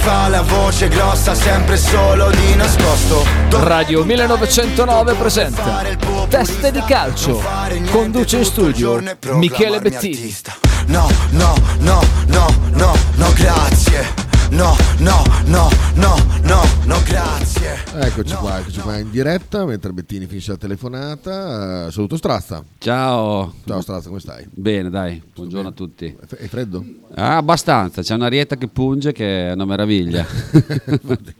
fa la voce grossa sempre solo di nascosto. Radio 1909 presenta Teste di calcio. Conduce in studio Michele Bettini. No, no, no, no, no, no, grazie No, no, no, no, no, no, grazie Eccoci qua, eccoci qua in diretta mentre Bettini finisce la telefonata. Eh, saluto Strazza. Ciao. Ciao Strazza, come stai? Bene, dai, buongiorno a tutti. È È freddo? Ah, abbastanza, c'è un'arietta che punge che è una meraviglia.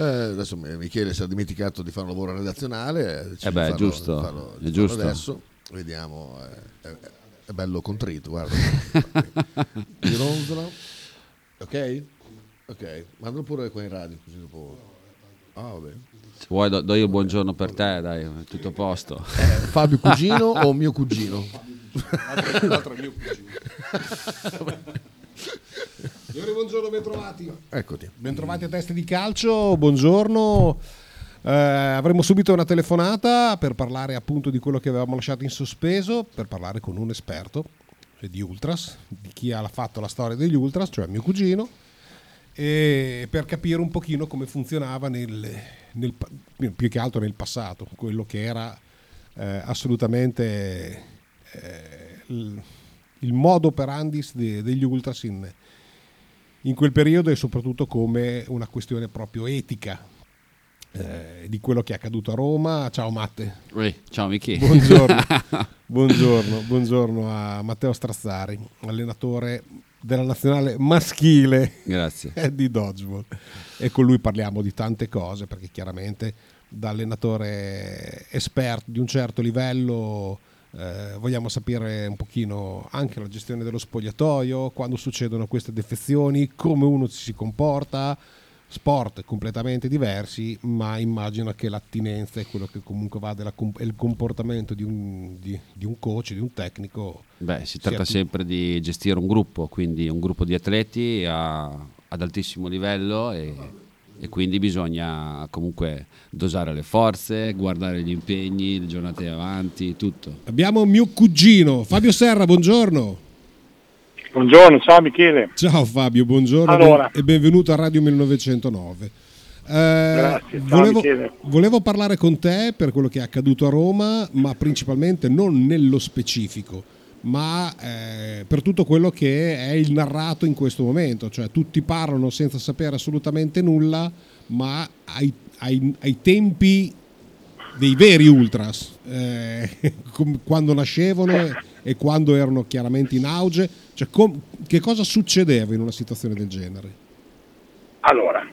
Eh, adesso Michele si è dimenticato di fare un lavoro redazionale. Eh beh, è giusto, è giusto. Adesso vediamo, eh, è, è bello contrito, guarda. Di ronzola. Ok? Ok, mandalo pure qua in radio così dopo... Ah, vabbè. Se vuoi do, do io il buongiorno per te, dai, è tutto a posto. Eh, Fabio cugino o mio cugino? L'altro è mio cugino. Signori, buongiorno, bentrovati. Eccoti. Bentrovati a Teste di Calcio, buongiorno. Eh, avremo subito una telefonata per parlare appunto di quello che avevamo lasciato in sospeso, per parlare con un esperto di Ultras, di chi ha fatto la storia degli Ultras, cioè mio cugino, e per capire un pochino come funzionava nel, nel più che altro nel passato, quello che era eh, assolutamente eh, il, il modo operandis de- degli Ultras in, in quel periodo e soprattutto come una questione proprio etica eh, di quello che è accaduto a Roma. Ciao Matte. Ui, ciao Michi. Buongiorno. buongiorno, buongiorno a Matteo Strazzari, allenatore della nazionale maschile Grazie. di dodgeball. E con lui parliamo di tante cose perché chiaramente da allenatore esperto di un certo livello eh, vogliamo sapere un pochino anche la gestione dello spogliatoio, quando succedono queste defezioni, come uno si comporta, sport completamente diversi, ma immagino che l'attinenza è quello che comunque va della il comportamento di un, di- di un coach, di un tecnico. Beh, si tratta tu- sempre di gestire un gruppo, quindi un gruppo di atleti a- ad altissimo livello e, e quindi bisogna comunque dosare le forze, guardare gli impegni, le giornate avanti, tutto. Abbiamo mio cugino, Fabio Serra, buongiorno. Buongiorno, ciao Michele. Ciao Fabio, buongiorno Allora. e benvenuto a Radio 1909. Eh, Grazie, ciao volevo, Michele. volevo parlare con te per quello che è accaduto a Roma, ma principalmente non nello specifico, ma eh, per tutto quello che è il narrato in questo momento. Cioè, tutti parlano senza sapere assolutamente nulla, ma ai, ai- ai tempi dei veri ultras, eh, com- quando nascevano e, e quando erano chiaramente in auge, cioè com- che cosa succedeva in una situazione del genere? Allora,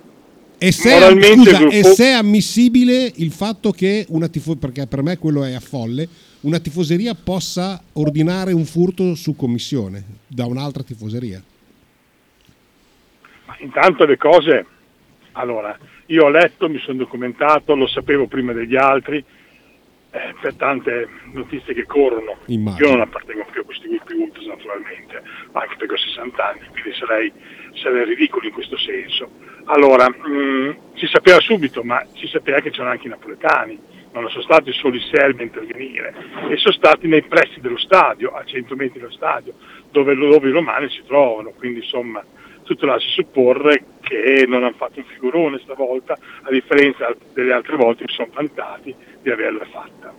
E se, scusa, gruppo- e se è ammissibile il fatto che una tifoseria, perché per me quello è a folle, una tifoseria possa ordinare un furto su commissione da un'altra tifoseria? ma intanto le cose, allora, io ho letto, mi sono documentato, lo sapevo prima degli altri, eh, per tante notizie che corrono. Immagino. Io non appartengo più a questi gruppi ultras naturalmente, anche perché ho 60 anni, quindi sarei, sarei ridicolo in questo senso. Allora, mh, si sapeva subito, ma si sapeva che c'erano anche i napoletani, non sono stati solo i serbi a intervenire, e sono stati nei pressi dello stadio, a 100 metri dallo stadio, dove, dove i romani si trovano, quindi insomma tutto lascia supporre che non hanno fatto un figurone stavolta, a differenza delle altre volte che sono vantati di averla fatta.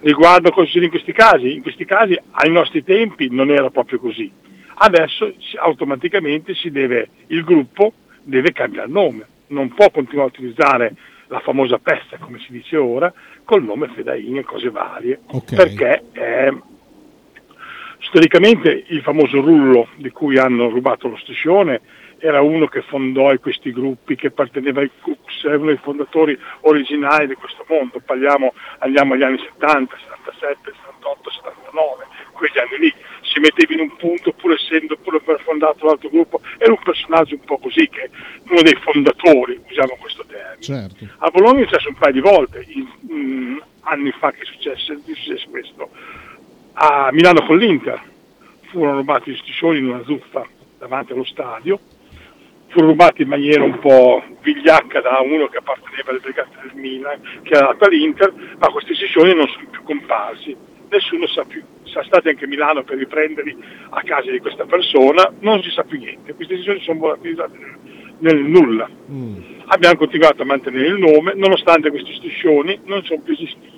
Riguardo cosa succede in questi casi, in questi casi ai nostri tempi non era proprio così. Adesso automaticamente si deve, il gruppo deve cambiare nome, non può continuare a utilizzare la famosa pesta, come si dice ora, col nome Fedain e cose varie, Ok. perché eh, storicamente il famoso Rullo di cui hanno rubato lo striscione era uno che fondò questi gruppi, che apparteneva ai Cooks, è uno dei fondatori originali di questo mondo, parliamo, andiamo agli anni 70, 77, 78, 79, quegli anni lì, si metteva in un punto pur essendo, pur aver fondato l'altro gruppo, era un personaggio un po' così, che uno dei fondatori, usiamo questo termine. Certo. A Bologna è successo un paio di volte, in- mm, anni fa che è successo, è successo questo. A Milano con l'Inter furono rubati gli striscioni in una zuffa davanti allo stadio, furono rubati in maniera un po' vigliacca da uno che apparteneva alle brigate del Milan, che era andato all'Inter, ma questi striscioni non sono più comparsi, nessuno sa più. Siamo stati anche a Milano per riprenderli a casa di questa persona, non si sa più niente, questi striscioni sono volatilizzati nel- nel nulla. Mm. Abbiamo continuato a mantenere il nome, nonostante questi striscioni non sono più esistiti.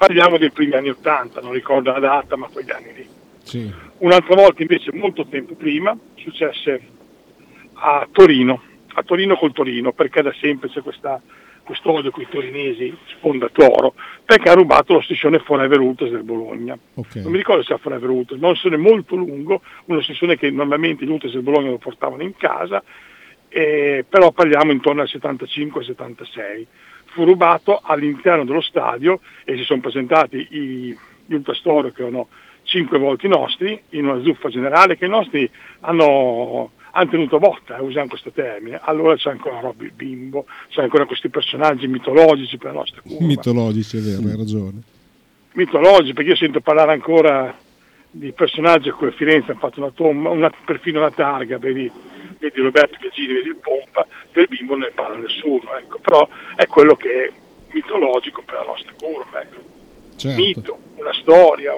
Parliamo dei primi anni 80, non ricordo la data, ma quegli anni lì. Sì. Un'altra volta invece, molto tempo prima, successe a Torino, a Torino col Torino, perché da sempre c'è questa, questo odio con i torinesi sfondatoro, perché ha rubato lo striscione Forever Ultras del Bologna. Ok. Non mi ricordo se è Forever Ultras, ma un striscione molto lungo, uno striscione che normalmente gli Ultras del Bologna lo portavano in casa, eh, però parliamo intorno al 75-76. Fu rubato all'interno dello stadio e si sono presentati i, gli Ultrastoro che erano cinque volte i nostri, in una zuffa generale che i nostri hanno, hanno tenuto botta, eh, usiamo questo termine. Allora c'è ancora Robby Bimbo, c'è ancora questi personaggi mitologici per la nostra curva. Mitologici, è vero, hai ragione. mitologici, perché io sento parlare ancora di personaggi a cui a Firenze hanno fatto una tomba, una- perfino una targa, vedi, vedi Roberto Piaggini, vedi il Pompa, del bimbo non ne parla nessuno, ecco. però è quello che è mitologico per la nostra curva, ecco. Certo. mito, una storia,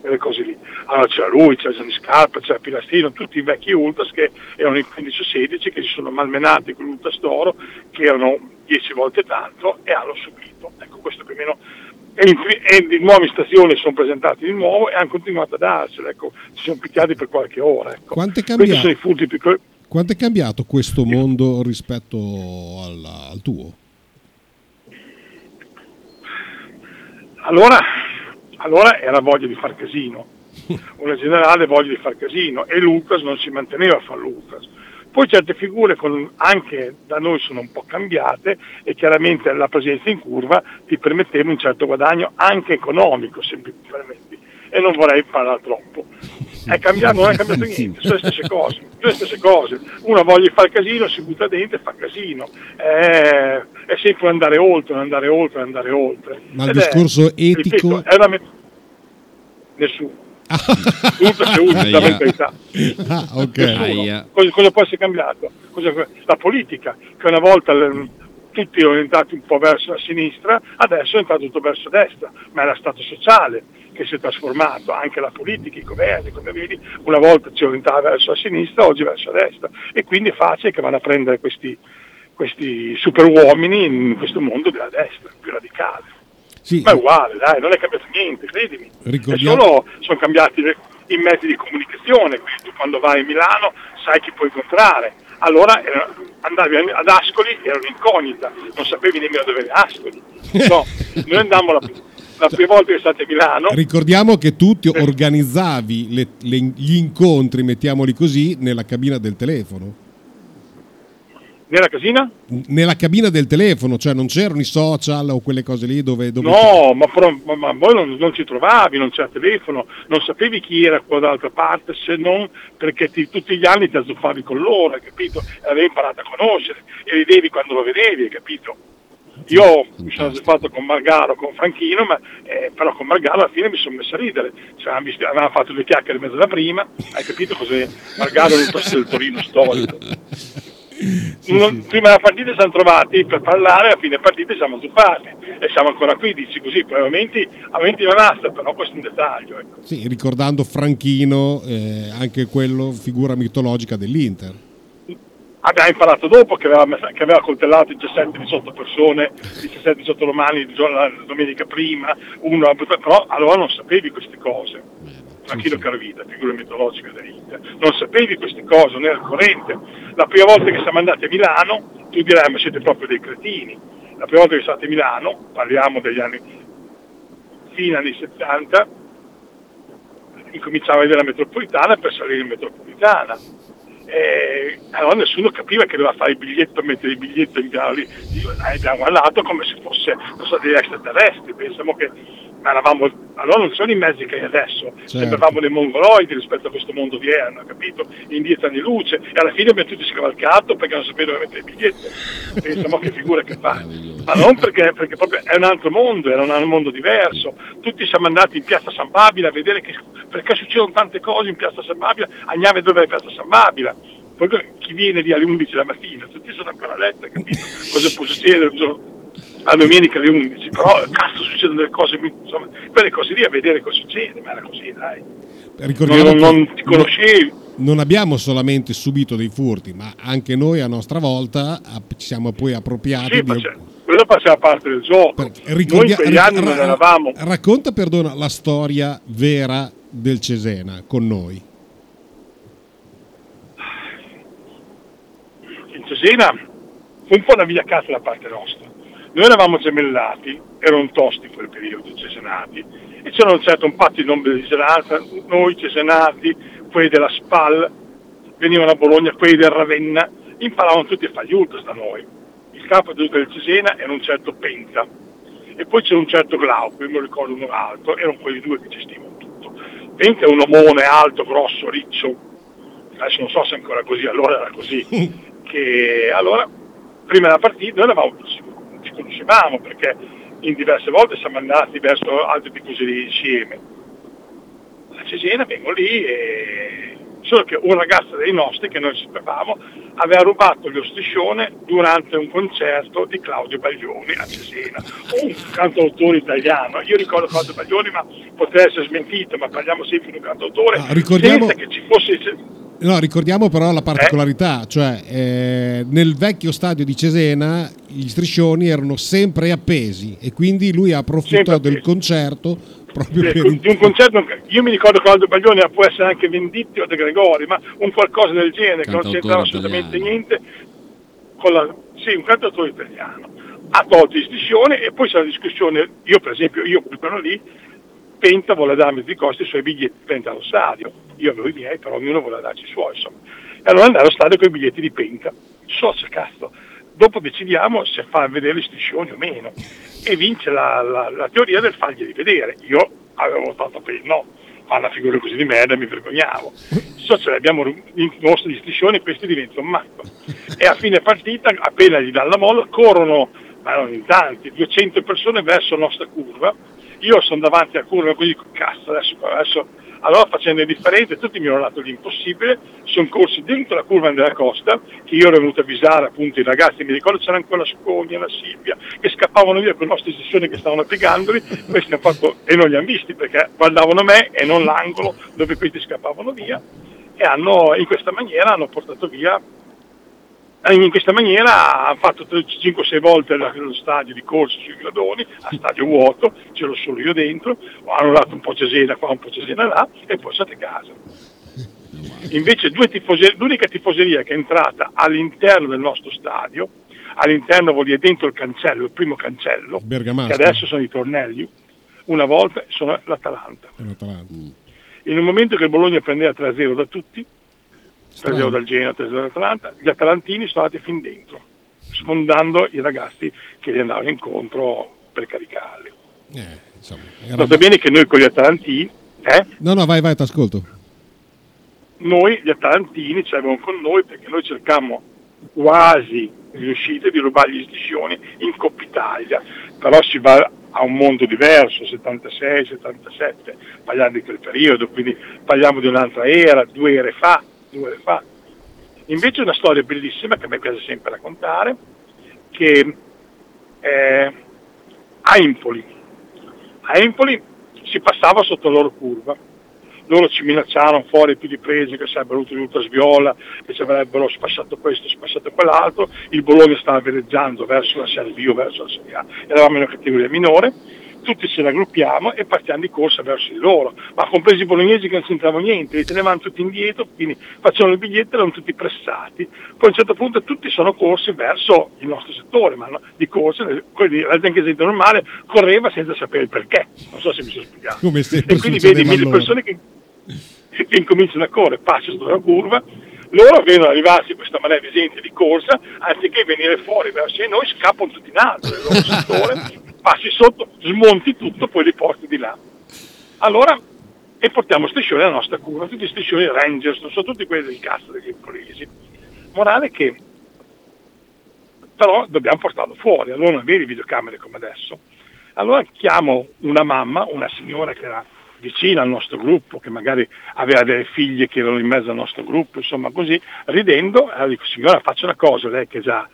quelle cose lì. Allora c'era lui, c'era Gianni Scarpa, c'era Pilastino, tutti i vecchi Ultras che erano in 15-16 che si sono malmenati con l'Ultrastoro, che erano 10 volte tanto e hanno subito. Ecco, questo più o meno. E, e di nuove stazioni sono presentati di nuovo e hanno continuato a darselo, ecco, ci siamo picchiati per qualche ora. Ecco. Quanto è sono più... Quanto è cambiato questo mondo rispetto al, al tuo? Allora, allora era voglia di far casino, una generale voglia di far casino e l'Ultras non si manteneva a fare l'Ultras. Poi certe figure con- anche da noi sono un po' cambiate e chiaramente la presenza in curva ti permetteva un certo guadagno anche economico, se mi permetti, e non vorrei parlare troppo. È cambiato, non è cambiato niente, sono le stesse cose, le stesse cose. Uno voglia di fare casino, si butta dentro e fa casino. È, è sempre andare oltre, andare oltre, andare oltre. Ma il Ed è, discorso etico- ripeto, è una met- Nessuno. Uno, Aia. la mentalità. Ah, ok. Nessuno. Aia. Cosa, cosa può essere cambiato? Cosa- la politica, che una volta tutti erano entrati un po' verso la sinistra, adesso è entrato tutto verso destra, ma è lo Stato sociale che si è trasformato, anche la politica, i governi, come vedi, una volta si orientava verso la sinistra, oggi verso la destra, e quindi è facile che vanno a prendere questi, questi super uomini in questo mondo della destra, più radicale. Sì, Ma è uguale, dai, non è cambiato niente, credimi. Ricordiamo- solo sono cambiati i mezzi di comunicazione, quindi tu quando vai a Milano sai chi puoi incontrare. Allora eh, andavi ad Ascoli, era un'incognita, non sapevi nemmeno dove era Ascoli. No, noi andammo la, la prima volta che state a Milano, Ricordiamo che tu organizzavi le- le- gli incontri, mettiamoli così, nella cabina del telefono. Nella casina? Nella cabina del telefono, cioè non c'erano i social o quelle cose lì dove... dove No, ma, però- ma- ma voi non, non ci trovavi, non c'era telefono, non sapevi chi era qua dall'altra parte se non perché ti- tutti gli anni ti azzuffavi con loro, hai capito? E avevi imparato a conoscere e ridevi quando lo vedevi, hai capito? Io mi sono azzuffato con Margaro, con Franchino, ma, eh, però con Margaro alla fine mi sono messo a ridere. Cioè, avevamo, fatto due chiacchiere in mezzo alla prima, hai capito cos'è? Margaro è il del Torino storico. Non- Prima della partita siamo trovati per parlare, alla fine partita siamo azzuffati e siamo ancora qui, dici così, probabilmente aumenti la nasta, però questo è un dettaglio. Ecco. Sì, ricordando Franchino, eh, anche quello figura mitologica dell'Inter. Abbiamo imparato dopo che aveva, che aveva coltellato 17-18 persone, 17-18 romani la domenica prima, uno, però allora non sapevi queste cose. Franchino Caravita, figura mitologica dell'Inter. Non sapevi queste cose, non era corrente. La prima volta che siamo andati a Milano, tu dirai ma siete proprio dei cretini. La prima volta che siamo andati a Milano, parliamo degli anni fine anni 70, incominciava a vedere la metropolitana per salire in metropolitana. E allora nessuno capiva che doveva fare il biglietto, mettere il biglietto in piano lì. Eh, Abbiamo guardato come se fosse so, degli extraterrestri, pensiamo che ma eravamo, allora non sono i mezzi che hai adesso, sembravamo dei mongoloidi rispetto a questo mondo odierno, capito? In dieci anni luce e alla fine abbiamo tutti scavalcato perché non sapevano dove mettere il biglietto. Pensiamo che figura che fa. Ma non perché, perché proprio è un altro mondo, era un mondo diverso. Tutti siamo andati in piazza San Babila a vedere che, perché succedono tante cose in piazza San Babila, andiamo dove è piazza San Babila. Poi chi viene lì alle 11 la mattina, tutti sono ancora a letto, capito? Cosa può succedere un giorno? A domenica alle 11, però cazzo succedono delle cose, insomma, quelle cose lì a vedere cosa succede, ma era così, dai. Ricordiamo Non, non- ti conoscevi. non abbiamo solamente subito dei furti, ma anche noi a nostra volta ci siamo poi appropriati Sì, di... quello faceva parte del gioco. Perché Noi ricordia- in quegli ra- anni non ra- eravamo. Racconta, perdona, la storia vera del Cesena con noi. in Cesena fu un po' una via casa da parte nostra. Noi eravamo gemellati, erano tosti in quel periodo, i cesenati, e c'era un certo un patto di non belligeranza, noi cesenati, quelli della SPAL, venivano a Bologna, quelli del Ravenna, imparavano tutti a fare gli ultras da noi. Il capo del Cesena era un certo Penta, e poi c'era un certo Glauco, io mi ricordo uno alto, erano quelli due che gestivano tutto. Penta è un omone alto, grosso, riccio, adesso non so se è ancora così, allora era così, che allora prima della partita noi eravamo, ci, ci conoscevamo perché in diverse volte siamo andati verso altre tifoserie insieme. A Cesena vengo lì e solo che un ragazzo dei nostri che noi sapevamo aveva rubato lo striscione durante un concerto di Claudio Baglioni a Cesena, un cantautore italiano. Io ricordo Claudio Baglioni, ma potrei essere smentito, ma parliamo sempre di un cantautore Ah, ricordiamo- senza che ci fosse No, ricordiamo però la particolarità, cioè eh, nel vecchio stadio di Cesena gli striscioni erano sempre appesi e quindi lui ha approfittato del concerto proprio Sì, per... di un concerto, io mi ricordo Claudio Baglioni può essere anche Venditti o De Gregori, ma un qualcosa del genere che non c'entrava assolutamente italiano. niente con la, sì, un cantautore italiano. Ha tolto il striscione e poi c'è la discussione, io per esempio, io quello lì, Penta vuole darmi di costi i suoi biglietti per entrare allo stadio, io avevo i miei, però ognuno vuole darci i suoi, insomma. E allora andare allo stadio con i biglietti di Penta, so se cazzo, dopo decidiamo se far vedere le striscioni o meno e vince la, la- la teoria del farglieli vedere. Io avevo votato per il no, fa una figura così di merda mi vergognavo. So ce l'abbiamo in mostra di striscioni questi diventano matto. E a fine partita, appena gli danno la molla, corrono, ma non in tanti, 200 persone verso la nostra curva. Io sono davanti alla curva così, cazzo, adesso, adesso allora facendo le tutti mi hanno dato l'impossibile, sono corsi dentro la curva della Costa, che io ero venuto a avvisare appunto i ragazzi, mi ricordo c'era ancora la Scogna, la Silvia, che scappavano via con le nostre sessioni che stavano piegandoli, questi hanno fatto, e non li hanno visti perché guardavano me e non l'angolo dove questi scappavano via, e hanno, in questa maniera hanno portato via in questa maniera hanno fatto 5-6 volte lo stadio di corsa sui gradoni, a stadio vuoto, c'ero solo io dentro, hanno dato un po' Cesena qua, un po' Cesena là e poi siete a casa. Invece due tifose- l'unica tifoseria che è entrata all'interno del nostro stadio, all'interno vuol dire dentro il cancello, il primo cancello, Bergamasco. che adesso sono i tornelli, una volta sono l'Atalanta. L'Atalanta. In un momento che il Bologna prendeva 3-0 da tutti, 3-0 Strano. dal Genoa, 3-0 dall'Atalanta, gli atalantini sono andati fin dentro, sfondando i ragazzi che gli andavano incontro per caricarli. Eh, insomma, era- Nota bene che noi con gli atalantini, eh, No, no, vai, vai, ti ascolto. noi gli atalantini ci avevano con noi perché noi cercammo quasi riuscite di rubare gli striscioni in Coppa Italia, però si va a un mondo diverso, 76, 77, parliamo di quel periodo, quindi parliamo di un'altra era, due ere fa, due ere fa. Invece una storia bellissima che a me piace sempre raccontare, che eh, a Empoli, a Empoli si passava sotto la loro curva, loro ci minacciarono fuori più di prese che sarebbero avuto l'ultra sviola, che ci avrebbero spassato questo, spassato quell'altro, il Bologna stava veleggiando verso la Serie B o verso la Serie A, eravamo in una categoria minore, tutti ce la gruppiamo e partiamo di corsa verso di loro, ma compresi i bolognesi che non c'entravano niente, li tenevano tutti indietro, quindi facevano il biglietto, erano tutti pressati, poi a un certo punto tutti sono corsi verso il nostro settore, ma no, di corsa, la gente normale correva senza sapere il perché, non so se mi sono spiegato. Come e quindi vedi mille allora. persone che, che incominciano a correre, passano sotto la curva, loro vedono arrivarsi questa marea di gente di corsa, anziché venire fuori verso di noi, scappano tutti in alto nel loro settore, passi sotto, smonti tutto, poi li porti di là. Allora, e portiamo striscioni alla nostra curva, tutti striscioni Rangers, non sono tutti quelli del cazzo degli polisi. Morale che però dobbiamo portarlo fuori, allora non avere videocamere come adesso. Allora chiamo una mamma, una signora che era vicina al nostro gruppo, che magari aveva delle figlie che erano in mezzo al nostro gruppo, insomma così, ridendo, allora dico signora faccia una cosa, lei che già,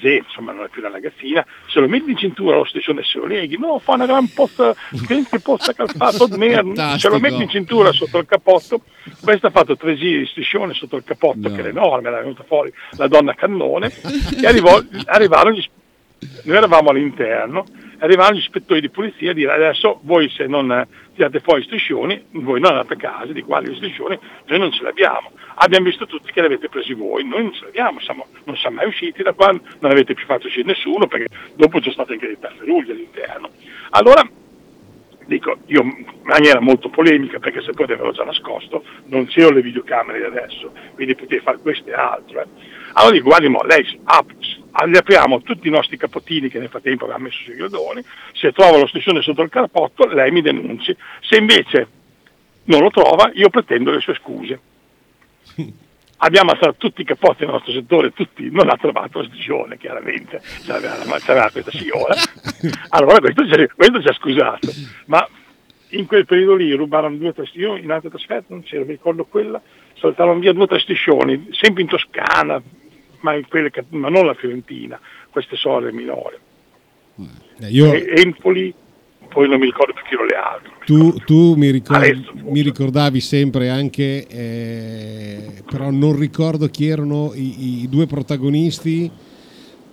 sì, insomma non è più una ragazzina, se lo metti in cintura allo striscione e se lo leghi, no, fa una gran posta, che posta calzato, se lo metti in cintura sotto il capotto, questa ha fatto tre giri di striscione sotto il capotto, No. che era enorme, era venuta fuori la donna cannone, e arrivò, arrivarono gli, noi eravamo all'interno, arrivarono gli ispettori di polizia a dire adesso voi se non eh, tirate fuori i striscioni, voi non andate a casa, di quali striscioni, noi non ce li abbiamo. Visto tutti che li avete presi voi, noi non ce li abbiamo, siamo- non siamo mai usciti da qua, non avete più fatto uscire nessuno perché dopo c'è stata anche dei tafferugli all'interno. Allora dico io in maniera molto polemica perché se poi avevo già nascosto non c'erano le videocamere adesso quindi potevi fare questo e altro eh. Allora dico guardi mo, lei ap- gli apriamo tutti i nostri capotini che nel frattempo aveva messo sui gradoni se trova lo striscione sotto il capotto lei mi denunci. Se invece non lo trova io pretendo le sue scuse. Abbiamo alzato tutti i capotti nel nostro settore, tutti, non ha trovato lo striscione chiaramente, c'aveva, c'aveva questa signora, allora questo ci, ha- questo ci ha scusato, ma in quel periodo lì rubarono due o tre striscioni, in altre trasferte non c'era, mi ricordo quella, saltarono via due o tre striscioni, sempre in Toscana, ma, che- ma non la Fiorentina, queste sorelle minori, Eh, io- e Empoli, poi non mi ricordo più chi erano le altre. tu, tu mi, ricor- Adesso, forse. mi ricordavi sempre anche, eh, però non ricordo chi erano i, i due protagonisti,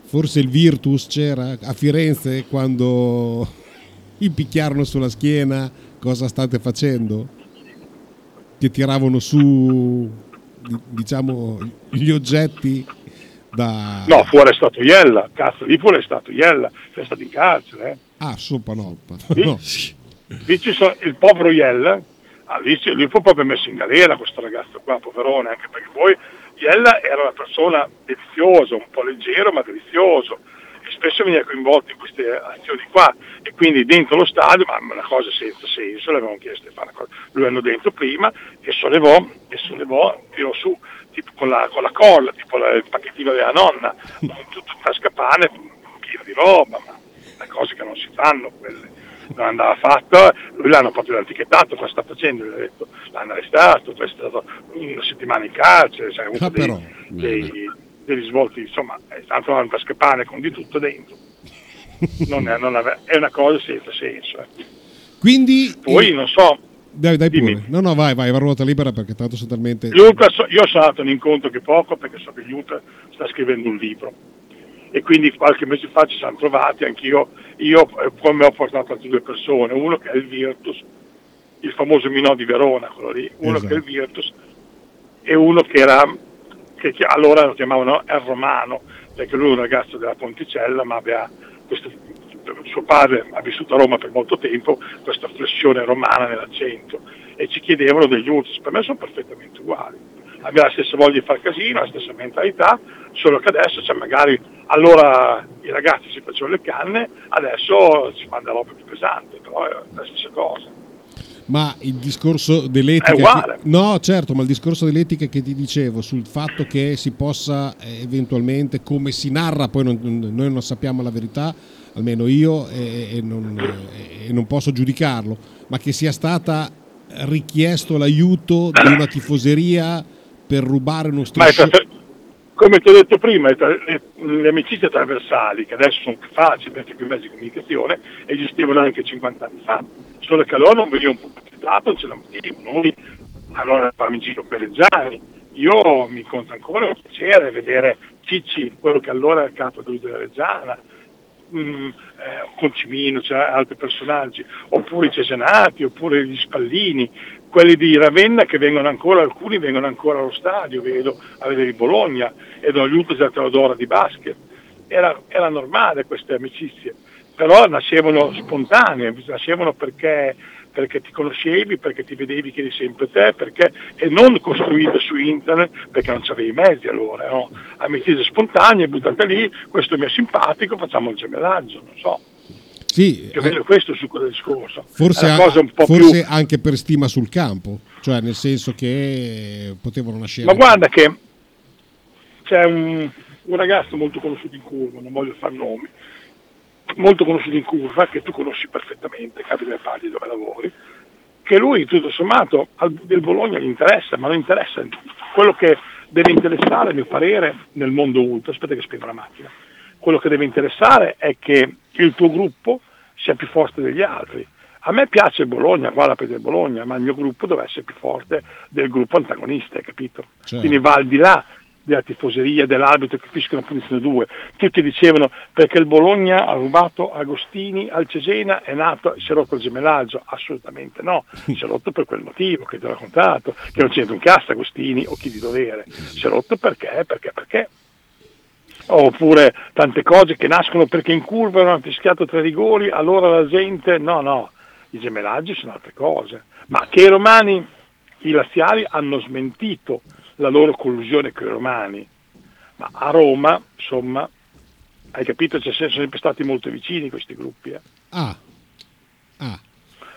forse il Virtus c'era a Firenze quando gli picchiarono sulla schiena, cosa state facendo? Che tiravano su, di- diciamo, gli oggetti da... No, fuori è stato Iella, cazzo, lì fuori è stato Iella, è stato in carcere, eh. Ah, soppa no. Sì. no. Lì ci sono- il povero Iella, ah, lì, lui fu proprio messo in galera questo ragazzo qua, poverone, anche perché poi Iella era una persona deliziosa, un po' leggero ma delizioso e spesso veniva coinvolto in queste azioni qua e quindi dentro lo stadio, ma una cosa senza senso, le avevano chiesto di fare una cosa, lui andò dentro prima e sollevò, e sollevò, tirò su tipo con la, con la colla, tipo la- il pacchettino della nonna, con tutto in tasca pane, pieno di roba, ma le cose che non si fanno quelle non andava fatto, lui l'hanno proprio etichettato, cosa sta facendo, gli ha detto, l'hanno arrestato, poi è stato una settimana in carcere, cioè, Ah, dei- però. dei, degli svolti, insomma, è stato un tascapane con di tutto dentro. Non è, non ave- è una cosa senza senso. eh. Quindi... Poi non so, Dai, dai Dimmi. pure. No, no, vai, vai, va ruota libera perché tanto sono talmente... Ultra so- io sono andato a un incontro che poco perché so che Ultra sta scrivendo un libro e quindi qualche mese fa ci siamo trovati, anch'io, io eh, come ho portato altre due persone, uno che è il Virtus, il famoso Minò di Verona, quello lì, uno Esatto. che è il Virtus e uno che era, che allora lo chiamavano il Romano, perché lui è un ragazzo della Ponticella ma aveva questo, suo padre ha vissuto a Roma per molto tempo, questa flessione romana nell'accento e ci chiedevano degli Ultras, per me sono perfettamente uguali abbiamo la stessa voglia di far casino, la stessa mentalità, solo che adesso cioè, magari allora i ragazzi si facevano le canne, adesso si fanno roba più pesante, però è la stessa cosa. Ma il discorso dell'etica... È uguale. che- no, certo, ma il discorso dell'etica che ti dicevo sul fatto che si possa eh, eventualmente, come si narra, poi non- noi non sappiamo la verità, almeno io, e, e non, e non posso giudicarlo, ma che sia stata richiesto l'aiuto di una tifoseria per rubare uno è striscione... per- come ti ho detto prima, è le, le amicizie trasversali, che adesso sono più facili perché più mezzi di comunicazione, esistevano anche 50 anni fa, solo che allora non venivano pubblicizzato, non ce la mettevano. Noi allora eravamo in giro per Reggiani, io mi conta ancora un piacere vedere Cicci, quello che allora era il capo della Reggiana, mm, eh, Concimino, c'è altri personaggi, oppure i Cesenati, oppure gli Spallini, quelli di Ravenna che vengono ancora, alcuni vengono ancora allo stadio, vedo, a vedere il Bologna, gli ultimi della Teodora di basket. Era, era normale queste amicizie, però nascevano spontanee, nascevano perché, perché ti conoscevi, perché ti vedevi che eri sempre te, perché, e non costruite su internet perché non c'avevi i mezzi allora, no? amicizie spontanee, buttate lì, questo mi è simpatico, facciamo il gemellaggio, non so. Sì, meno questo succo del discorso. Forse, a- forse più... anche per stima sul campo, cioè nel senso che potevano nascere... Ma guarda che c'è un, un ragazzo molto conosciuto in curva, non voglio fare nomi, molto conosciuto in curva, che tu conosci perfettamente, capita che parli dove lavori, che lui tutto sommato del Bologna gli interessa, ma non interessa quello che deve interessare, a mio parere, nel mondo ultra, aspetta che spengo la macchina, quello che deve interessare è che il tuo gruppo sia più forte degli altri. A me piace il Bologna, guarda per il Bologna, ma il mio gruppo deve essere più forte del gruppo antagonista, hai capito? Certo. Quindi va al di là della tifoseria, dell'arbitro che fischia una punizione 2. Tutti dicevano perché il Bologna ha rubato Agostini al Cesena, è nato, si è rotto il gemellaggio. Assolutamente no, si è rotto per quel motivo che ti ho raccontato, che non c'entra un cazzo Agostini o chi di dovere. Si è rotto perché, perché, perché. Oppure tante cose che nascono perché in curva hanno fischiato tre rigori, allora la gente, no, no, i gemellaggi sono altre cose. Ma che i romani, i laziali hanno smentito la loro collusione con i romani, ma a Roma, insomma, hai capito, ci sono sempre stati molto vicini questi gruppi. eh. Ah. Ah.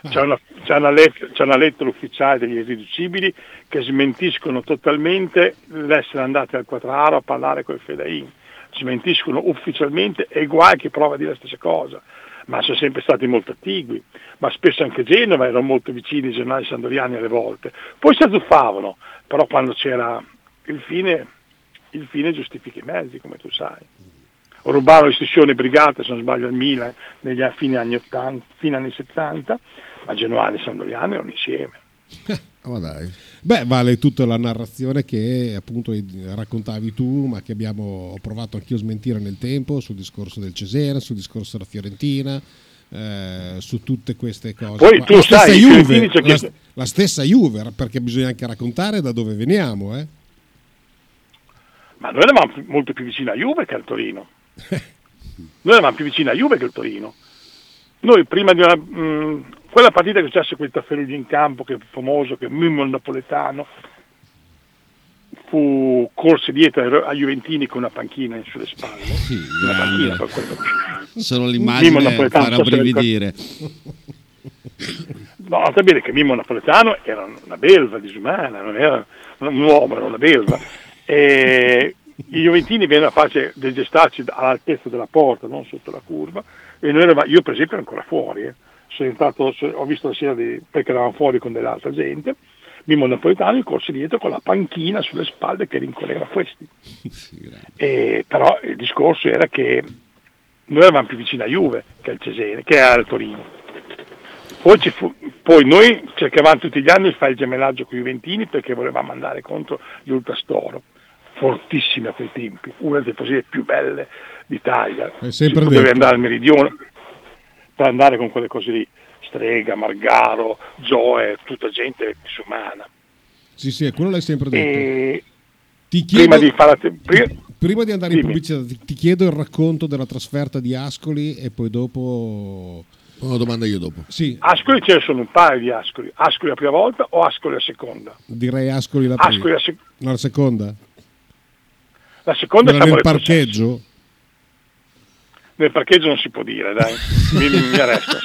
C'è una, c'è una let- c'è una lettera ufficiale degli irriducibili che smentiscono totalmente l'essere andati al Quattraro a parlare con il Fedain, smentiscono ufficialmente e guai che prova a dire la stessa cosa, ma sono sempre stati molto attigui, ma spesso anche Genova erano molto vicini ai giornali sandoriani alle volte, poi si azzuffavano, però quando c'era il fine, il fine giustifica i mezzi, come tu sai. Rubavano l'istituzione brigate, se non sbaglio, al Milan negli a- fine anni 80, fine anni 70, ma Genuani e Sandoriani erano insieme. Ma dai. Beh, vale tutta la narrazione che appunto raccontavi tu, ma che abbiamo ho provato anch'io a smentire nel tempo sul discorso del Cesena, sul discorso della Fiorentina, eh, su tutte queste cose. Poi qua. tu la stessa sai, i Juve, la, chiesto- la stessa Juve, perché bisogna anche raccontare da dove veniamo, eh? Ma noi eravamo molto più vicini a Juve che al Torino. Noi eravamo più vicini a Juve che al Torino. Noi prima di una, mh, quella partita che successe quel Tafferugli in campo, che è famoso, che Mimmo il napoletano, fu corse dietro ai- Juventini con una panchina sulle spalle. una panchina per quello. Solo l'immagine napoletano, fa non so se rabbrividire. No, sta bene che Mimmo Napoletano era una belva disumana, non era un uomo, era una belva. E i Juventini vennero a farci dei gestacci all'altezza della porta, non sotto la curva, e noi eravamo- io per esempio ero ancora fuori, eh. Sono entrato, ho visto la sera di- perché eravamo fuori con dell'altra gente, Mimmo Napoletano in corso dietro con la panchina sulle spalle che rincorreva questi. E, però il discorso era che noi eravamo più vicini a Juve che al Cesene, che al Torino. Poi, ci fu- poi noi cercavamo tutti gli anni di fare il gemellaggio con i Juventini perché volevamo andare contro gli Ultrastoro, fortissimi a quei tempi, una delle tifoserie più belle d'Italia. È sempre si andare al meridione per andare con quelle cose lì, Strega, Margaro, Zoe, tutta gente disumana. Sì, sì, quello l'hai sempre detto. E Ti chiedo, prima di fare prima- prima di andare in Dimmi. pubblicità, ti, chiedo il racconto della trasferta di Ascoli e poi dopo... Una domanda io dopo. Sì, Ascoli ce ne sono un paio di Ascoli, Ascoli la prima volta o Ascoli la seconda? direi Ascoli la prima. Ascoli la, sec- No, la seconda? la seconda siamo nel nel processo. Nel parcheggio non si può dire, dai, mi, mi mi arresta.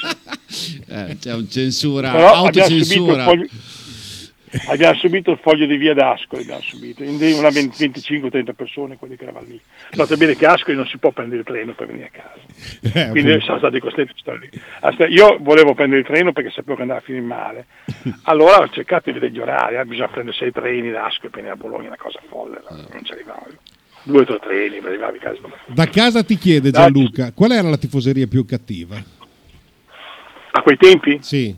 Eh, c'è un censura, Però abbiamo subito, il autocensura. foglio, abbiamo subito il foglio di via d'Ascoli, abbiamo subito, una 20 25-30 persone quelli che eravamo lì. Notate bene che Ascoli non si può prendere il treno per venire a casa, Eh, quindi siamo stati costretti a stare lì. Io volevo prendere il treno perché sapevo che andava a finire male, allora ho cercato di vedere gli orari, eh, bisogna prendere sei treni da Ascoli per venire a Bologna, una cosa folle, no? non ci arrivavo. Due o tre treni per arrivare a casa. Da casa ti chiede. Gianluca, qual era la tifoseria più cattiva? A quei tempi? Sì,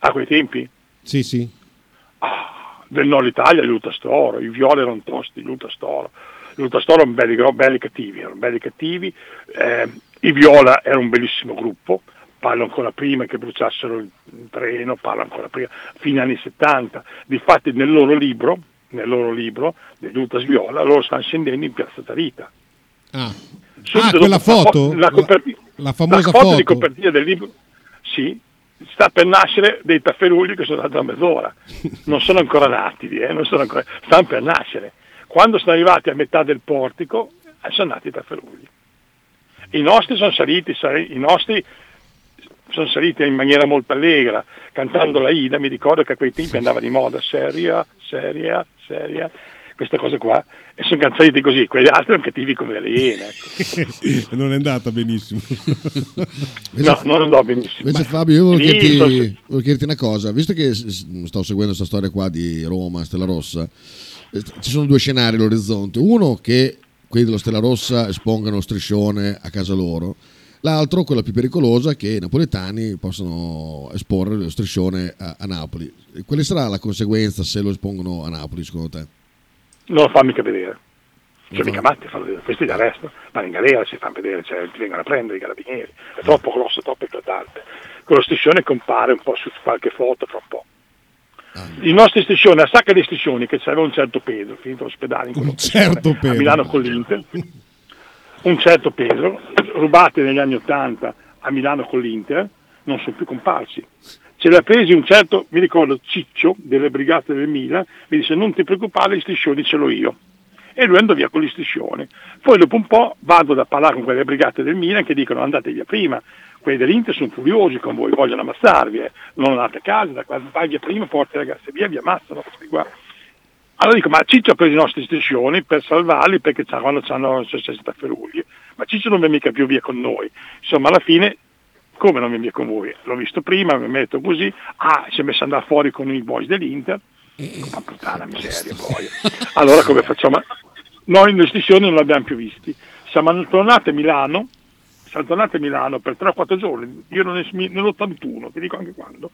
A quei tempi? sì, sì. del nord Italia, l'Ultrastoro, i viola erano tosti, l'Ultrastoro. L'Ultrastoro erano belli, belli cattivi, erano belli cattivi. Eh, I viola era un bellissimo gruppo, parlo ancora prima che bruciassero il treno, parlo ancora prima, fine anni 70. Difatti nel loro libro, nel loro libro degli Ultras Viola, loro stanno scendendo in Piazza Tarita. Ah, Ah, quella foto? La, coperti- La- la famosa la foto, di foto. copertina del libro, sì, sta per nascere dei tafferugli che sono da mezz'ora. Non sono ancora nati, eh, non sono ancora, stanno per nascere. Quando sono arrivati a metà del portico, eh, sono nati i tafferugli. I nostri sono saliti, sali- i nostri sono saliti in maniera molto allegra, cantando la Ida, mi ricordo che a quei tempi andava di moda, seria, seria, seria, questa cosa qua, e sono saliti così, quelli altri erano cattivi come le iene. ecco. non è andata benissimo. No, non andò benissimo. Invece Fabio, io volevo chiederti, volevo chiederti una cosa, visto che sto seguendo questa storia qua di Roma, Stella Rossa, eh, ci sono due scenari all'orizzonte. Uno che quelli dello Stella Rossa espongano striscione a casa loro. L'altro, quella più pericolosa, che i napoletani possono esporre lo striscione a, a Napoli. Quale sarà la conseguenza se lo espongono a Napoli, secondo te? Non lo fa mica vedere. Cioè, mica matti, fanno vedere. questi di arresto, vanno in galera, si fanno vedere, cioè, ti vengono a prendere i carabinieri. È troppo grosso, troppo eclatante. Con lo striscione compare un po' su qualche foto fra un po'. I nostri striscioni, a sacca di striscioni che c'aveva un certo peso, finito all'ospedale in Un certo a peso. Milano con l'Inter, un certo peso, rubati negli anni Ottanta a Milano con l'Inter, non sono più comparsi. Ce l'ha presi un certo, mi ricordo, Ciccio delle brigate del Milan, mi disse non ti preoccupare, gli striscioni ce l'ho io. E lui andò via con gli striscioni. Poi dopo un po' vado da parlare con quelle brigate del Milan che dicono andate via prima, quelli dell'Inter sono furiosi con voi, vogliono ammazzarvi, eh. non andate a casa, vai via prima porti i ragazzi via, vi ammazzano questi qua. Allora dico, ma Ciccio ha preso i nostri striscioni per salvarli perché quando c'hanno successo da Ferugli, ma Ciccio non viene mica più via con noi. Insomma, alla fine, come non viene via con voi? L'ho visto prima, mi metto così, ah, si è messo ad andare fuori con i boys dell'Inter, ma puttana miseria poi. Allora come facciamo? Noi le striscioni non li abbiamo più visti. Siamo tornati a Milano, siamo tornati a Milano per 3-4 giorni, io non nell'81, ti dico anche quando,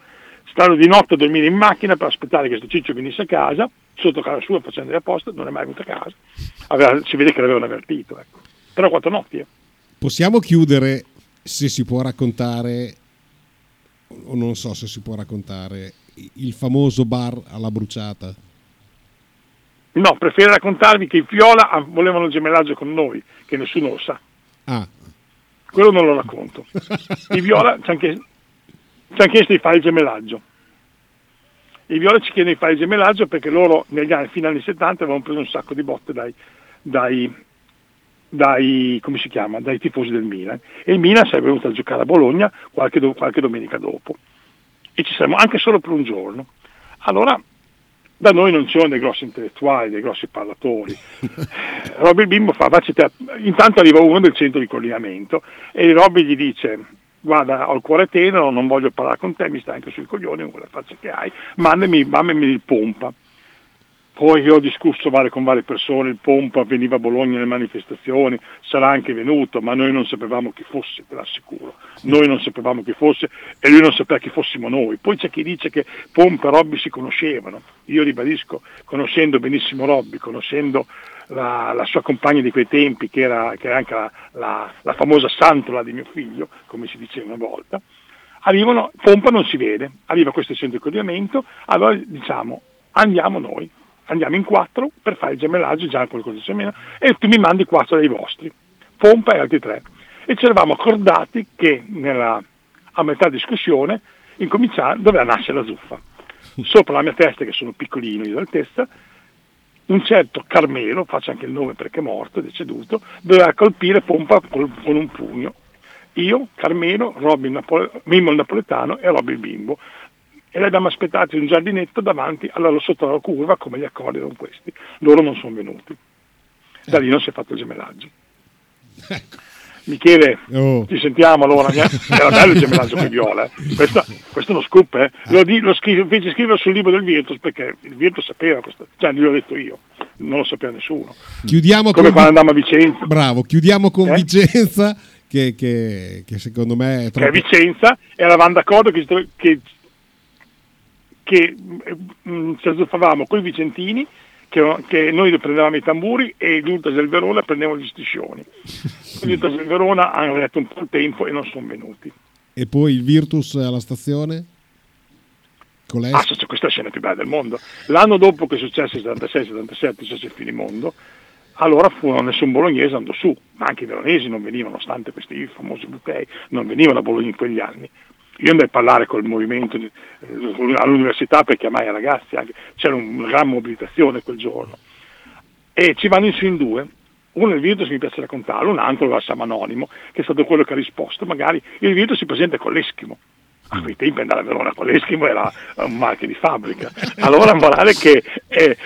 stavo di notte a dormire in macchina per aspettare che questo ciccio venisse a casa, sotto casa sua facendo apposta, non è mai venuto a casa, Aveva- si vede che l'avevano avvertito, ecco. 3-4 notti. eh. Possiamo chiudere se si può raccontare, o non so se si può raccontare, il famoso bar alla bruciata. No, preferirei raccontarvi che i Fiola volevano il gemellaggio con noi, che nessuno lo sa. Ah, Quello non lo racconto. I Viola ci hanno chiesto, ci han chiesto di fare il gemellaggio. I Viola ci chiedono di fare il gemellaggio perché loro negli anni, fino agli anni 70 avevano preso un sacco di botte dai, dai, dai, come si chiama, dai tifosi del Milan. E il Milan sarebbe venuto a giocare a Bologna qualche, qualche domenica dopo. E ci saremmo anche solo per un giorno. Allora, da noi non c'erano dei grossi intellettuali, dei grossi parlatori. Robby bimbo fa, intanto arriva uno del centro di collegamento e Robby gli dice, guarda ho il cuore tenero, non voglio parlare con te, mi stai anche sui coglioni con quella faccia che hai, mandami, mandami il pompa. Poi io ho discusso con varie persone, il Pompa veniva a Bologna nelle manifestazioni, sarà anche venuto, ma noi non sapevamo chi fosse, te l'assicuro. Noi non sapevamo chi fosse e lui non sapeva chi fossimo noi. Poi c'è chi dice che Pompa e Robby si conoscevano. Io ribadisco, conoscendo benissimo Robby, conoscendo la, la sua compagna di quei tempi, che era, che era anche la, la- la famosa santola di mio figlio, come si diceva una volta, arrivano, Pompa non si vede, arriva questo centro di collegamento, allora diciamo andiamo noi, andiamo in quattro per fare il gemellaggio, già qualcosa di meno, e tu mi mandi quattro dei vostri, Pompa e altri tre. E ci eravamo accordati che nella, a metà discussione doveva nascere la zuffa. Sopra la mia testa, che sono piccolino io di altezza, un certo Carmelo, faccio anche il nome perché è morto, è deceduto, doveva colpire Pompa con un pugno. Io, Carmelo, Robby il Napole- Mimmo il napoletano e Robby il bimbo. E li abbiamo aspettati in un giardinetto davanti alla sotto la curva come gli accordi erano questi. Loro non sono venuti. Da lì non si è fatto il gemellaggio. Michele, Oh. ci sentiamo allora. Era bello il gemellaggio con Viola. eh. Questo, questo è uno scoop, eh. Lo, di- lo scrivo, fece scrivere sul libro del Virtus perché il Virtus sapeva questo, cioè gliel'ho detto io, non lo sapeva nessuno. chiudiamo Come con... quando andammo a Vicenza. Bravo, chiudiamo con Eh? Vicenza, che, che- che secondo me è che troppo... Vicenza eravamo d'accordo che, che, che mm, ci azzuffavamo con i vicentini, che, che noi prendevamo i tamburi e gli Ultras del Verona prendevano gli striscioni. Gli Ultras del Verona hanno detto un po' il tempo e non sono venuti. E poi il Virtus alla stazione? Ah, questa è la scena più bella del mondo. L'anno dopo che successe il 76-77, successe il finimondo, allora fu nessun bolognese andò su, ma anche i veronesi non venivano, nonostante questi famosi butei, non venivano a Bologna in quegli anni. Io andai a parlare col movimento eh, all'università per chiamare i ragazzi, anche- c'era una gran mobilitazione quel giorno. E ci vanno in su in due, uno il Virtus mi piace raccontarlo, un altro lo lasciamo anonimo, che è stato quello che ha risposto, magari il Virtus si presenta con l'Eschimo. A quei tempi andare a Verona con l'Eschimo era un marchio di fabbrica. Allora morale che eh,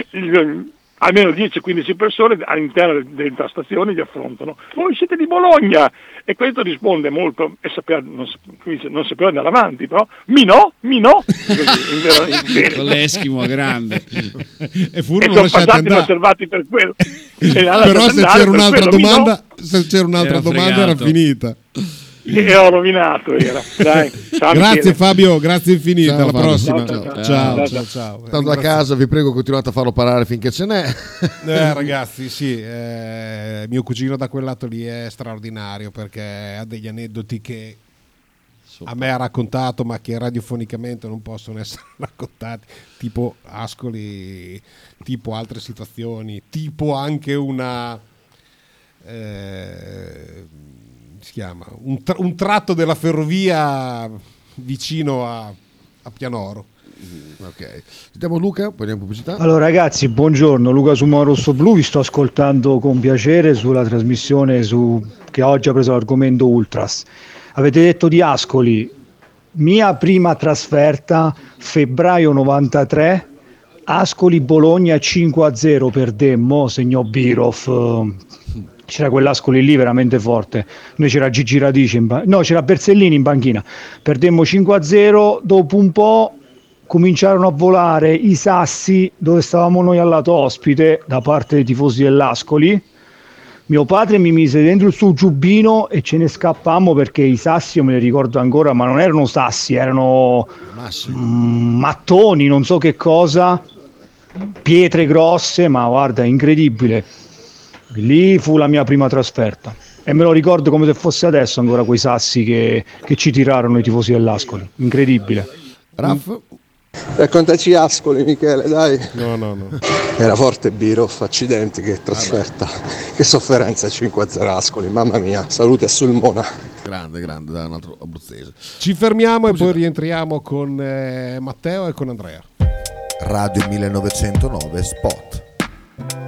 almeno 10-15 persone all'interno della stazione li affrontano. Voi siete di Bologna! E questo risponde molto, e sapeva, non, non, sapeva andare avanti, però mi no, mi no, con l'Eschimo grande. e furono e lasciati andare. inosservati per quello. però se c'era un'altra domanda, no. se c'era un'altra era domanda era finita. E ho rovinato era. Dai, grazie Fabio, grazie infinite. Alla Fabio. prossima. Ciao, ciao, ciao. ciao, ciao. Stando a casa, vi prego, continuate a farlo parlare finché ce n'è. Eh, ragazzi, sì, eh, mio cugino da quel lato lì è straordinario perché ha degli aneddoti che a me ha raccontato, ma che radiofonicamente non possono essere raccontati, tipo Ascoli, tipo altre situazioni, tipo anche una. Eh, si chiama? Un, tra- un, tratto della ferrovia vicino a, a Pianoro. Ok, sentiamo Luca, poi andiamo pubblicità. Allora ragazzi, buongiorno, Luca Sumo Rosso Blu, vi sto ascoltando con piacere sulla trasmissione su, che oggi ha preso l'argomento Ultras. Avete detto di Ascoli, mia prima trasferta, febbraio 93, Ascoli Bologna 5-0 perdemmo, segnò Birov, c'era quell'Ascoli lì veramente forte. Noi c'era Gigi Radice, ba- no, c'era Bersellini in banchina. Perdemmo 5-0, dopo un po' cominciarono a volare i sassi dove stavamo noi al lato ospite da parte dei tifosi dell'Ascoli. Mio padre mi mise dentro il suo giubbino e ce ne scappammo perché i sassi, io me li ricordo ancora, ma non erano sassi, erano mm, mattoni, non so che cosa, pietre grosse, ma guarda, incredibile Lì fu la mia prima trasferta e me lo ricordo come se fosse adesso ancora quei sassi che, che ci tirarono i tifosi dell'Ascoli. Incredibile. Raff? Raccontaci Ascoli, Michele, dai. No, no, no. Era forte Biroff, accidenti, che trasferta, che sofferenza 5-0 Ascoli, mamma mia, salute a Sulmona. Grande, grande, da un altro abruzzese. Ci fermiamo Così e poi rientriamo con eh, Matteo e con Andrea. Radio 1909 Spot.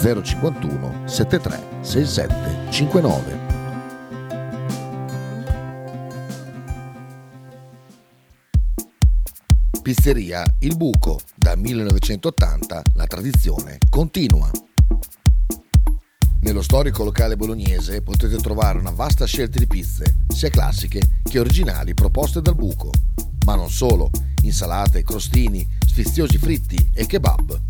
051 73 67 59. Pizzeria Il Buco. Dal 1980 la tradizione continua. Nello storico locale bolognese potete trovare una vasta scelta di pizze, sia classiche che originali proposte dal buco. Ma non solo, insalate, crostini, sfiziosi fritti e kebab.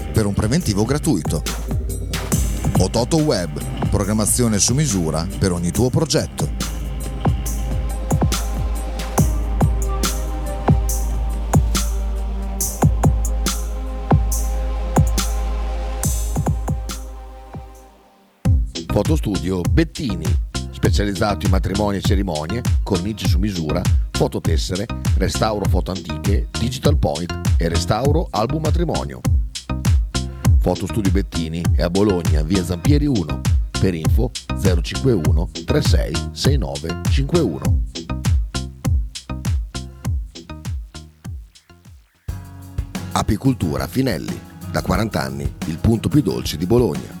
per un preventivo gratuito. Ototo Web, programmazione su misura per ogni tuo progetto. Fotostudio Bettini, specializzato in matrimoni e cerimonie, cornici su misura, fototessere, restauro foto antiche, digital point e restauro album matrimonio. Fotostudio Bettini è a Bologna, via Zampieri 1. Per info 051 36 69 51. Apicultura Finelli. Da 40 anni il punto più dolce di Bologna.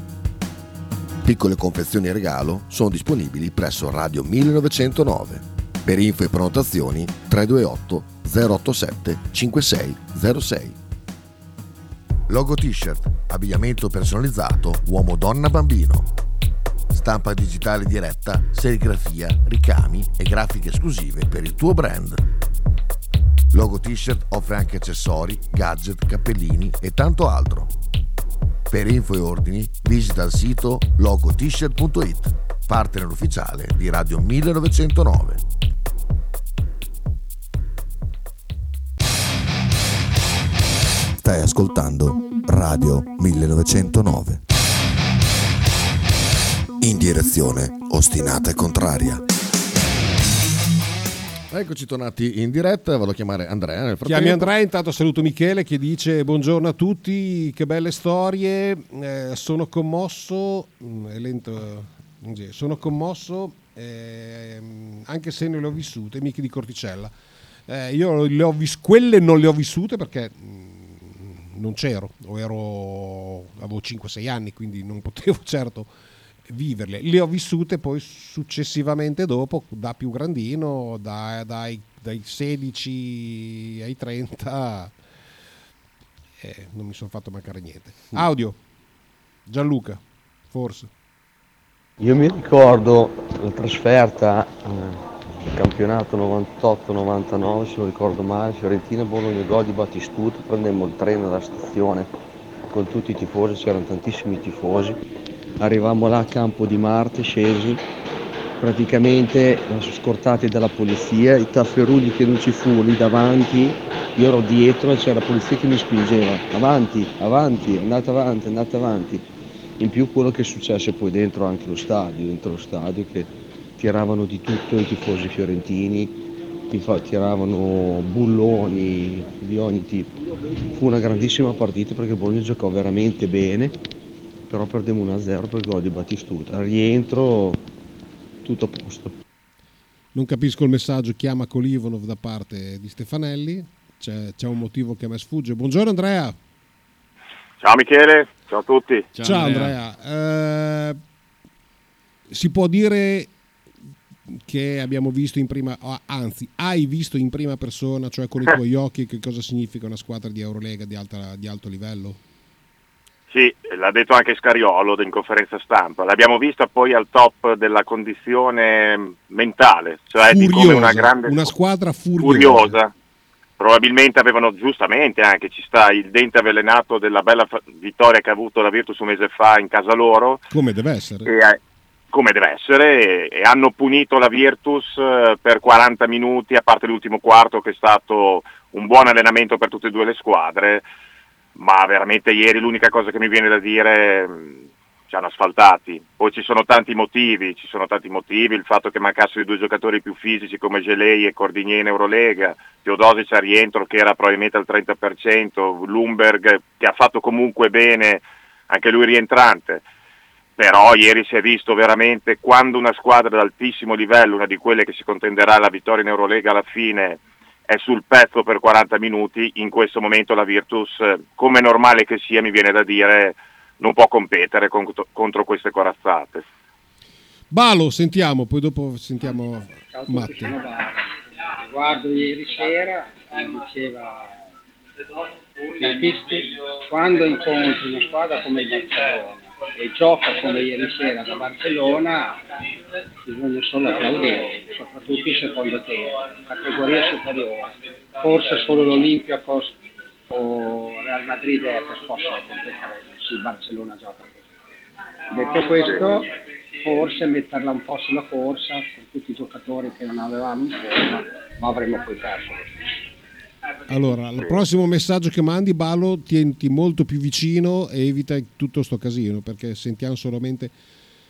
Piccole confezioni e regalo sono disponibili presso Radio 1909. Per info e prenotazioni 328 087 5606. Logo t-shirt, abbigliamento personalizzato uomo-donna-bambino. Stampa digitale diretta, serigrafia, ricami e grafiche esclusive per il tuo brand. Logo t-shirt offre anche accessori, gadget, cappellini e tanto altro. Per info e ordini visita il sito logotshirt.it, partner ufficiale di Radio 1909. Stai ascoltando Radio 1909. In direzione ostinata e contraria. Eccoci tornati in diretta, vado a chiamare Andrea nel frattempo. Chiami Andrea, intanto saluto Michele che dice buongiorno a tutti, che belle storie, eh, sono commosso, mm, è lento, eh, sono commosso ehm, anche se non le ho vissute, mica di Corticella. Eh, io le ho vis- quelle non le ho vissute perché mm, non c'ero, o ero, avevo 5-6 anni, quindi non potevo certo viverle. Le ho vissute poi successivamente dopo, da più grandino, da- dai, dai 16 ai 30, eh, non mi sono fatto mancare niente. Audio, Gianluca, forse. Io mi ricordo la trasferta eh, campionato 98-99, se non ricordo male, Fiorentina, Bologna, Gol di Battistuta, prendemmo il treno dalla stazione con tutti i tifosi, c'erano tantissimi tifosi, arrivammo là a Campo di Marte, scesi, praticamente scortati dalla polizia, i tafferugli che non ci fu lì davanti, io ero dietro e c'era la polizia che mi spingeva, avanti, avanti, andate avanti, andate avanti. In più quello che successe poi dentro anche lo stadio, dentro lo stadio che tiravano di tutto i tifosi fiorentini, tiravano bulloni di ogni tipo. Fu una grandissima partita perché Bologna giocò veramente bene, però perdemmo 1-0 per gol di Battistuta. Rientro tutto a posto. Non capisco il messaggio chiama Kolivonov da parte di Stefanelli, c'è, c'è un motivo che a me sfugge. Buongiorno Andrea. Ciao Michele, ciao a tutti. Ciao, Andrea. Eh, si può dire che abbiamo visto in prima, ah, anzi, hai visto in prima persona, cioè con i tuoi occhi, che cosa significa una squadra di Eurolega di, alta- di alto livello? Sì, l'ha detto anche Scariolo in conferenza stampa. L'abbiamo vista poi al top della condizione mentale, cioè di come Furiosa, una grande una squadra furiosa. furiosa. Probabilmente avevano giustamente anche, ci sta il dente avvelenato della bella vittoria che ha avuto la Virtus un mese fa in casa loro, Come deve essere. e, eh, come deve essere, e, e hanno punito la Virtus eh, per 40 minuti, a parte l'ultimo quarto che è stato un buon allenamento per tutte e due le squadre, ma veramente ieri l'unica cosa che mi viene da dire mh, ci hanno asfaltati. Poi ci sono tanti motivi, ci sono tanti motivi, il fatto che mancassero i due giocatori più fisici come Gelei e Cordigné in Eurolega, Teodosic a rientro che era probabilmente al 30%, Lumberg che ha fatto comunque bene, anche lui rientrante. Però ieri si è visto veramente quando una squadra d'altissimo livello, una di quelle che si contenderà la vittoria in Eurolega alla fine, è sul pezzo per 40 minuti, in questo momento la Virtus, eh, come è normale che sia, mi viene da dire, non può competere contro, contro queste corazzate. Balo, sentiamo, poi dopo sentiamo Ciao Vara. Guardo ieri sera, mi diceva quando incontri una squadra come il Barcellona e gioca come ieri sera da Barcellona, bisogna solo applaudire, soprattutto in secondo tempo, categoria superiore. Forse solo l'Olympiacos o Real Madrid è per possono competere se Barcellona gioca. Detto questo, forse metterla un po' sulla corsa con tutti i giocatori che non avevamo in forma, ma avremmo poi perso. Allora, il prossimo messaggio che mandi, Ballo, tienti molto più vicino e evita tutto sto casino perché sentiamo solamente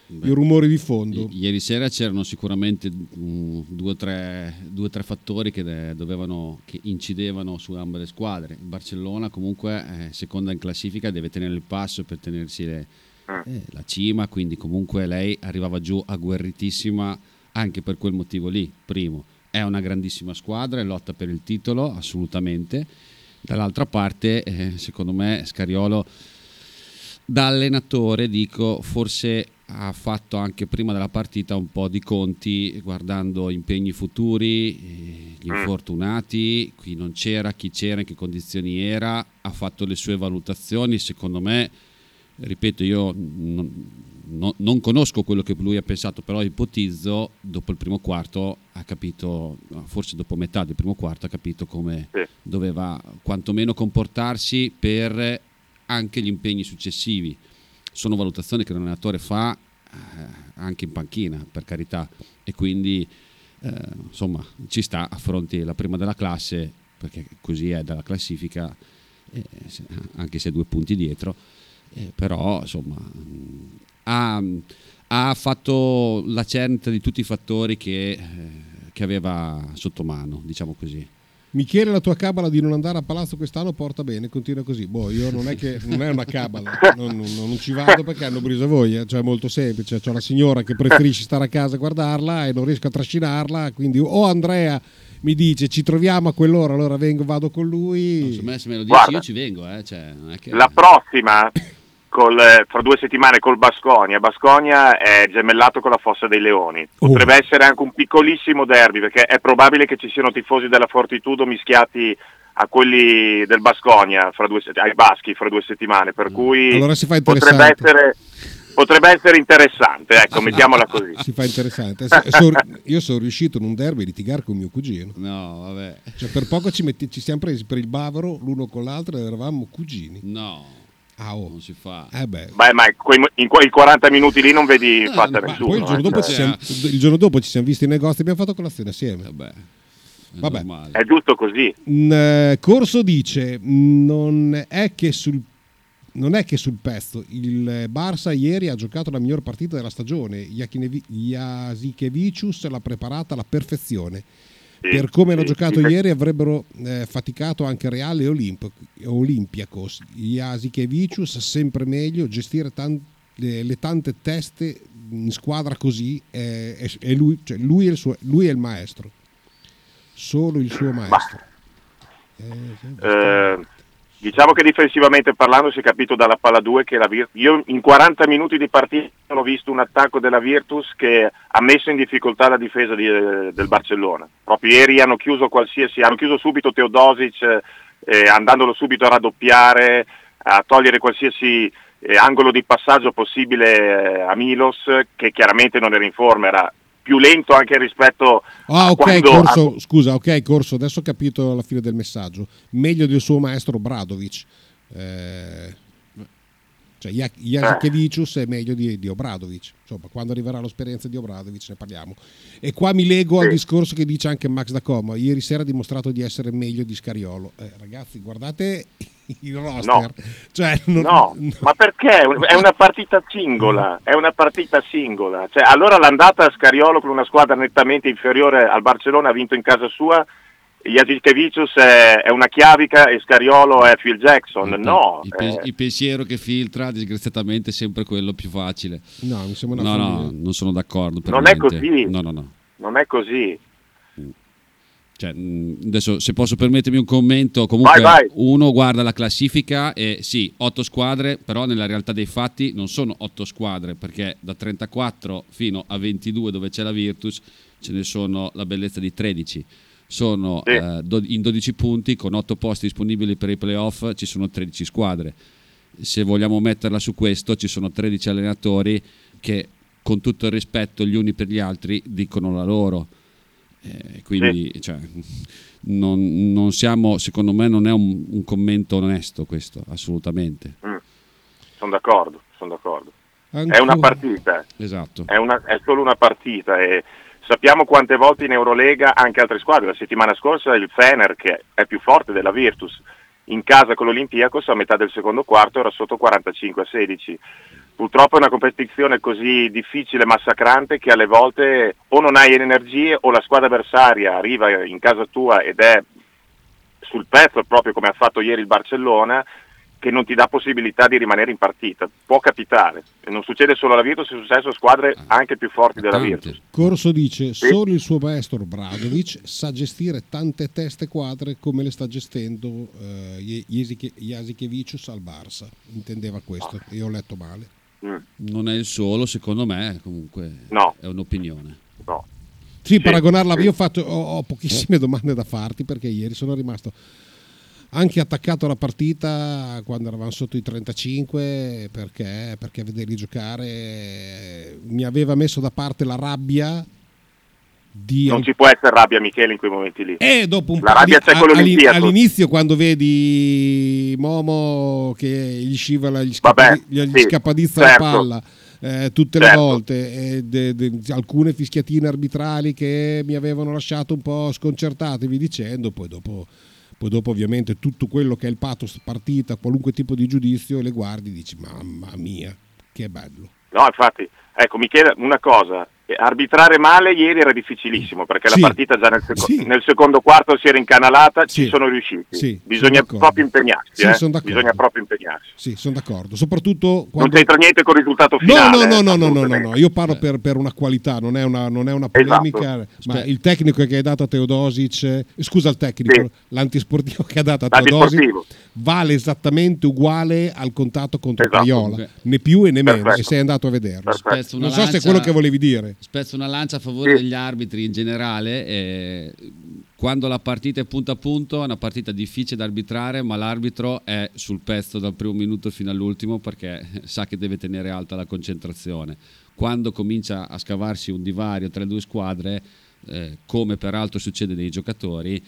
i rumori di fondo. I- Ieri sera c'erano sicuramente mm, due o tre, due tre fattori che, de- dovevano, che incidevano su ambe le squadre. Il Barcellona comunque eh, seconda in classifica deve tenere il passo per tenersi le- eh, la cima, quindi comunque lei arrivava giù agguerritissima anche per quel motivo lì. Primo, è una grandissima squadra e lotta per il titolo, assolutamente. Dall'altra parte, eh, secondo me, Scariolo da allenatore dico forse ha fatto anche prima della partita un po' di conti guardando impegni futuri, eh, gli infortunati, qui non c'era, chi c'era, in che condizioni era, ha fatto le sue valutazioni, secondo me, ripeto, io non, non- non conosco quello che lui ha pensato, però ipotizzo, dopo il primo quarto ha capito, forse dopo metà del primo quarto ha capito come doveva quantomeno comportarsi per anche gli impegni successivi. Sono valutazioni che un allenatore fa eh, anche in panchina, per carità, e quindi eh, insomma ci sta, affronti la prima della classe, perché così è dalla classifica, eh, anche se due punti dietro, eh, però insomma ha, ha fatto la cernita di tutti i fattori che, eh, che aveva sotto mano, diciamo così. Michele, la tua cabala di non andare a palazzo quest'anno porta bene, continua così. Boh, io non è che non è una cabala, non, non- non ci vado perché hanno briso voi, eh. cioè è molto semplice. C'è la signora che preferisce stare a casa a guardarla e non riesco a trascinarla, quindi o Andrea mi dice ci troviamo a quell'ora, allora vengo, vado con lui. Se me, se me lo dici Guarda. io ci vengo, eh, cioè, non è che... La prossima, col, eh, fra due settimane col Basconia. Basconia è gemellato con la Fossa dei Leoni. Potrebbe essere anche un piccolissimo derby, perché è probabile che ci siano tifosi della Fortitudo mischiati a quelli del Basconia, fra due, se- ai baschi, fra due settimane. Per cui Allora si fa potrebbe essere, potrebbe essere interessante, ecco, mettiamola così. Si fa interessante. Io sono riuscito in un derby a litigare con mio cugino. No, vabbè. Cioè, per poco ci, metti- ci siamo presi per il bavaro l'uno con l'altro ed eravamo cugini. No. Ah, oh. Non si fa. Eh beh. Beh, ma quei- in quei 40 minuti lì non vedi fatta nessuno. Poi il giorno, eh, dopo cioè. ci siamo, il giorno dopo ci siamo visti in negozio e abbiamo fatto colazione assieme. Vabbè. È giusto così. Mm, eh, Corso dice: non è, che sul, non è che sul pezzo il Barça ieri ha giocato la miglior partita della stagione. Jasikevicius l'ha preparata alla perfezione. Per come hanno sì, giocato sì. ieri avrebbero eh, faticato anche Real e Olimp- Olympiacos. Jasikevicius sempre meglio, gestire tan- le, le tante teste in squadra così è, è- è lui, cioè lui, è il suo- lui è il maestro. Solo il suo maestro. Eh, diciamo che difensivamente parlando si è capito dalla palla 2 che la Vir- io in 40 minuti di partita ho visto un attacco della Virtus che ha messo in difficoltà la difesa di- eh, del Barcellona. Proprio ieri hanno chiuso qualsiasi, hanno chiuso subito Teodosic eh, andandolo subito a raddoppiare, a togliere qualsiasi eh, angolo di passaggio possibile eh, a Milos che chiaramente non era in forma, era più lento anche rispetto Ah, a ok, quando Corso, scusa, ok, Corso, adesso ho capito la fine del messaggio. Meglio del suo maestro Bradovic. Eh, cioè, Ja- Jasikevicius è meglio di, di Obradovic. Insomma, quando arriverà l'esperienza di Obradovic ne parliamo. E qua mi lego al discorso che dice anche Max da Como. Ieri sera ha dimostrato di essere meglio di Scariolo. Eh, ragazzi, guardate il roster. No. Cioè, non- No, ma perché? È una partita singola, è una partita singola. Cioè, allora l'andata a Scariolo con una squadra nettamente inferiore al Barcellona ha vinto in casa sua, Jasikevicius è, è una chiavica e Scariolo è Phil Jackson. No, Il, pe- eh, il pensiero che filtra, disgraziatamente, è sempre quello più facile. No, mi sembra una No, no, non sono d'accordo. per Non è niente. così. No, no, no. non è così. Cioè, adesso, se posso permettermi un commento, comunque Vai, vai. uno guarda la classifica e sì, otto squadre, però nella realtà dei fatti non sono otto squadre, perché da 34 fino a 22 dove c'è la Virtus ce ne sono la bellezza di 13. Sono Sì. eh, in 12 punti, con 8 posti disponibili per i playoff, ci sono 13 squadre. Se vogliamo metterla su questo, ci sono 13 allenatori che, con tutto il rispetto gli uni per gli altri, dicono la loro. Eh, quindi cioè, non, non siamo, secondo me non è un, un commento onesto questo, assolutamente. Sono d'accordo, sono d'accordo. È Ancora. una partita. Esatto. È, una- è solo una partita e Sappiamo quante volte in Eurolega anche altre squadre, la settimana scorsa il Fener che è più forte della Virtus, in casa con l'Olympiakos a metà del secondo quarto era sotto 45 a 16. Purtroppo è una competizione così difficile e massacrante che alle volte o non hai energie o la squadra avversaria arriva in casa tua ed è sul pezzo proprio come ha fatto ieri il Barcellona che non ti dà possibilità di rimanere in partita. Può capitare, e non succede solo alla Virtus, è successo a squadre anche più forti della Virtus. Corso dice: Solo il suo maestro Bradovic sa gestire tante teste quadre come le sta gestendo eh, Jasikevicius al Barça. Intendeva questo, io ho letto male. Mm. Non è il solo, secondo me, comunque no. è un'opinione. No. Sì, paragonarla, io ho, fatto, ho, ho pochissime domande da farti perché ieri sono rimasto anche attaccato alla partita quando eravamo sotto i 35 perché, perché vederli giocare mi aveva messo da parte la rabbia di... Non ci può essere rabbia Michele in quei momenti lì. E dopo un la rabbia di, c'è con l'Olimpiaco. All'inizio quando vedi Momo che gli scivola, gli, scappa, Vabbè, gli, sì, scappadizza certo. la palla eh, tutte certo. le volte, e de, de, alcune fischiatine arbitrali che mi avevano lasciato un po' sconcertato, vi dicendo, poi dopo, poi dopo ovviamente tutto quello che è il pathos partita, qualunque tipo di giudizio, le guardi e dici mamma mia, che bello. No, infatti, ecco Michele, una cosa, arbitrare male ieri era difficilissimo perché Sì. la partita già nel, seco- Sì. nel secondo quarto si era incanalata, Sì. ci sono riusciti. Sì, Bisogna sono proprio impegnarsi, Sì, eh. sono d'accordo. bisogna proprio impegnarsi. Sì, sono d'accordo, soprattutto Non quando... c'entra niente con il risultato No, finale. no, no, eh, no, no, no, no, assolutamente. no, io parlo per, per una qualità, non è una, non è una polemica, ma Spe- il tecnico che hai dato a Teodosic, eh, scusa il tecnico, Sì. l'antisportivo che ha dato a Teodosic vale esattamente uguale al contatto contro Esatto. Paiola, Beh. né più e né meno, Perfetto. e sei andato a vederlo. Perfetto. Non so se è quello che volevi dire. Spezzo una lancia a favore degli arbitri in generale. eh, quando la partita è punto a punto è una partita difficile da arbitrare, ma l'arbitro è sul pezzo dal primo minuto fino all'ultimo perché sa che deve tenere alta la concentrazione. Quando comincia a scavarsi un divario tra le due squadre, eh, come peraltro succede nei giocatori,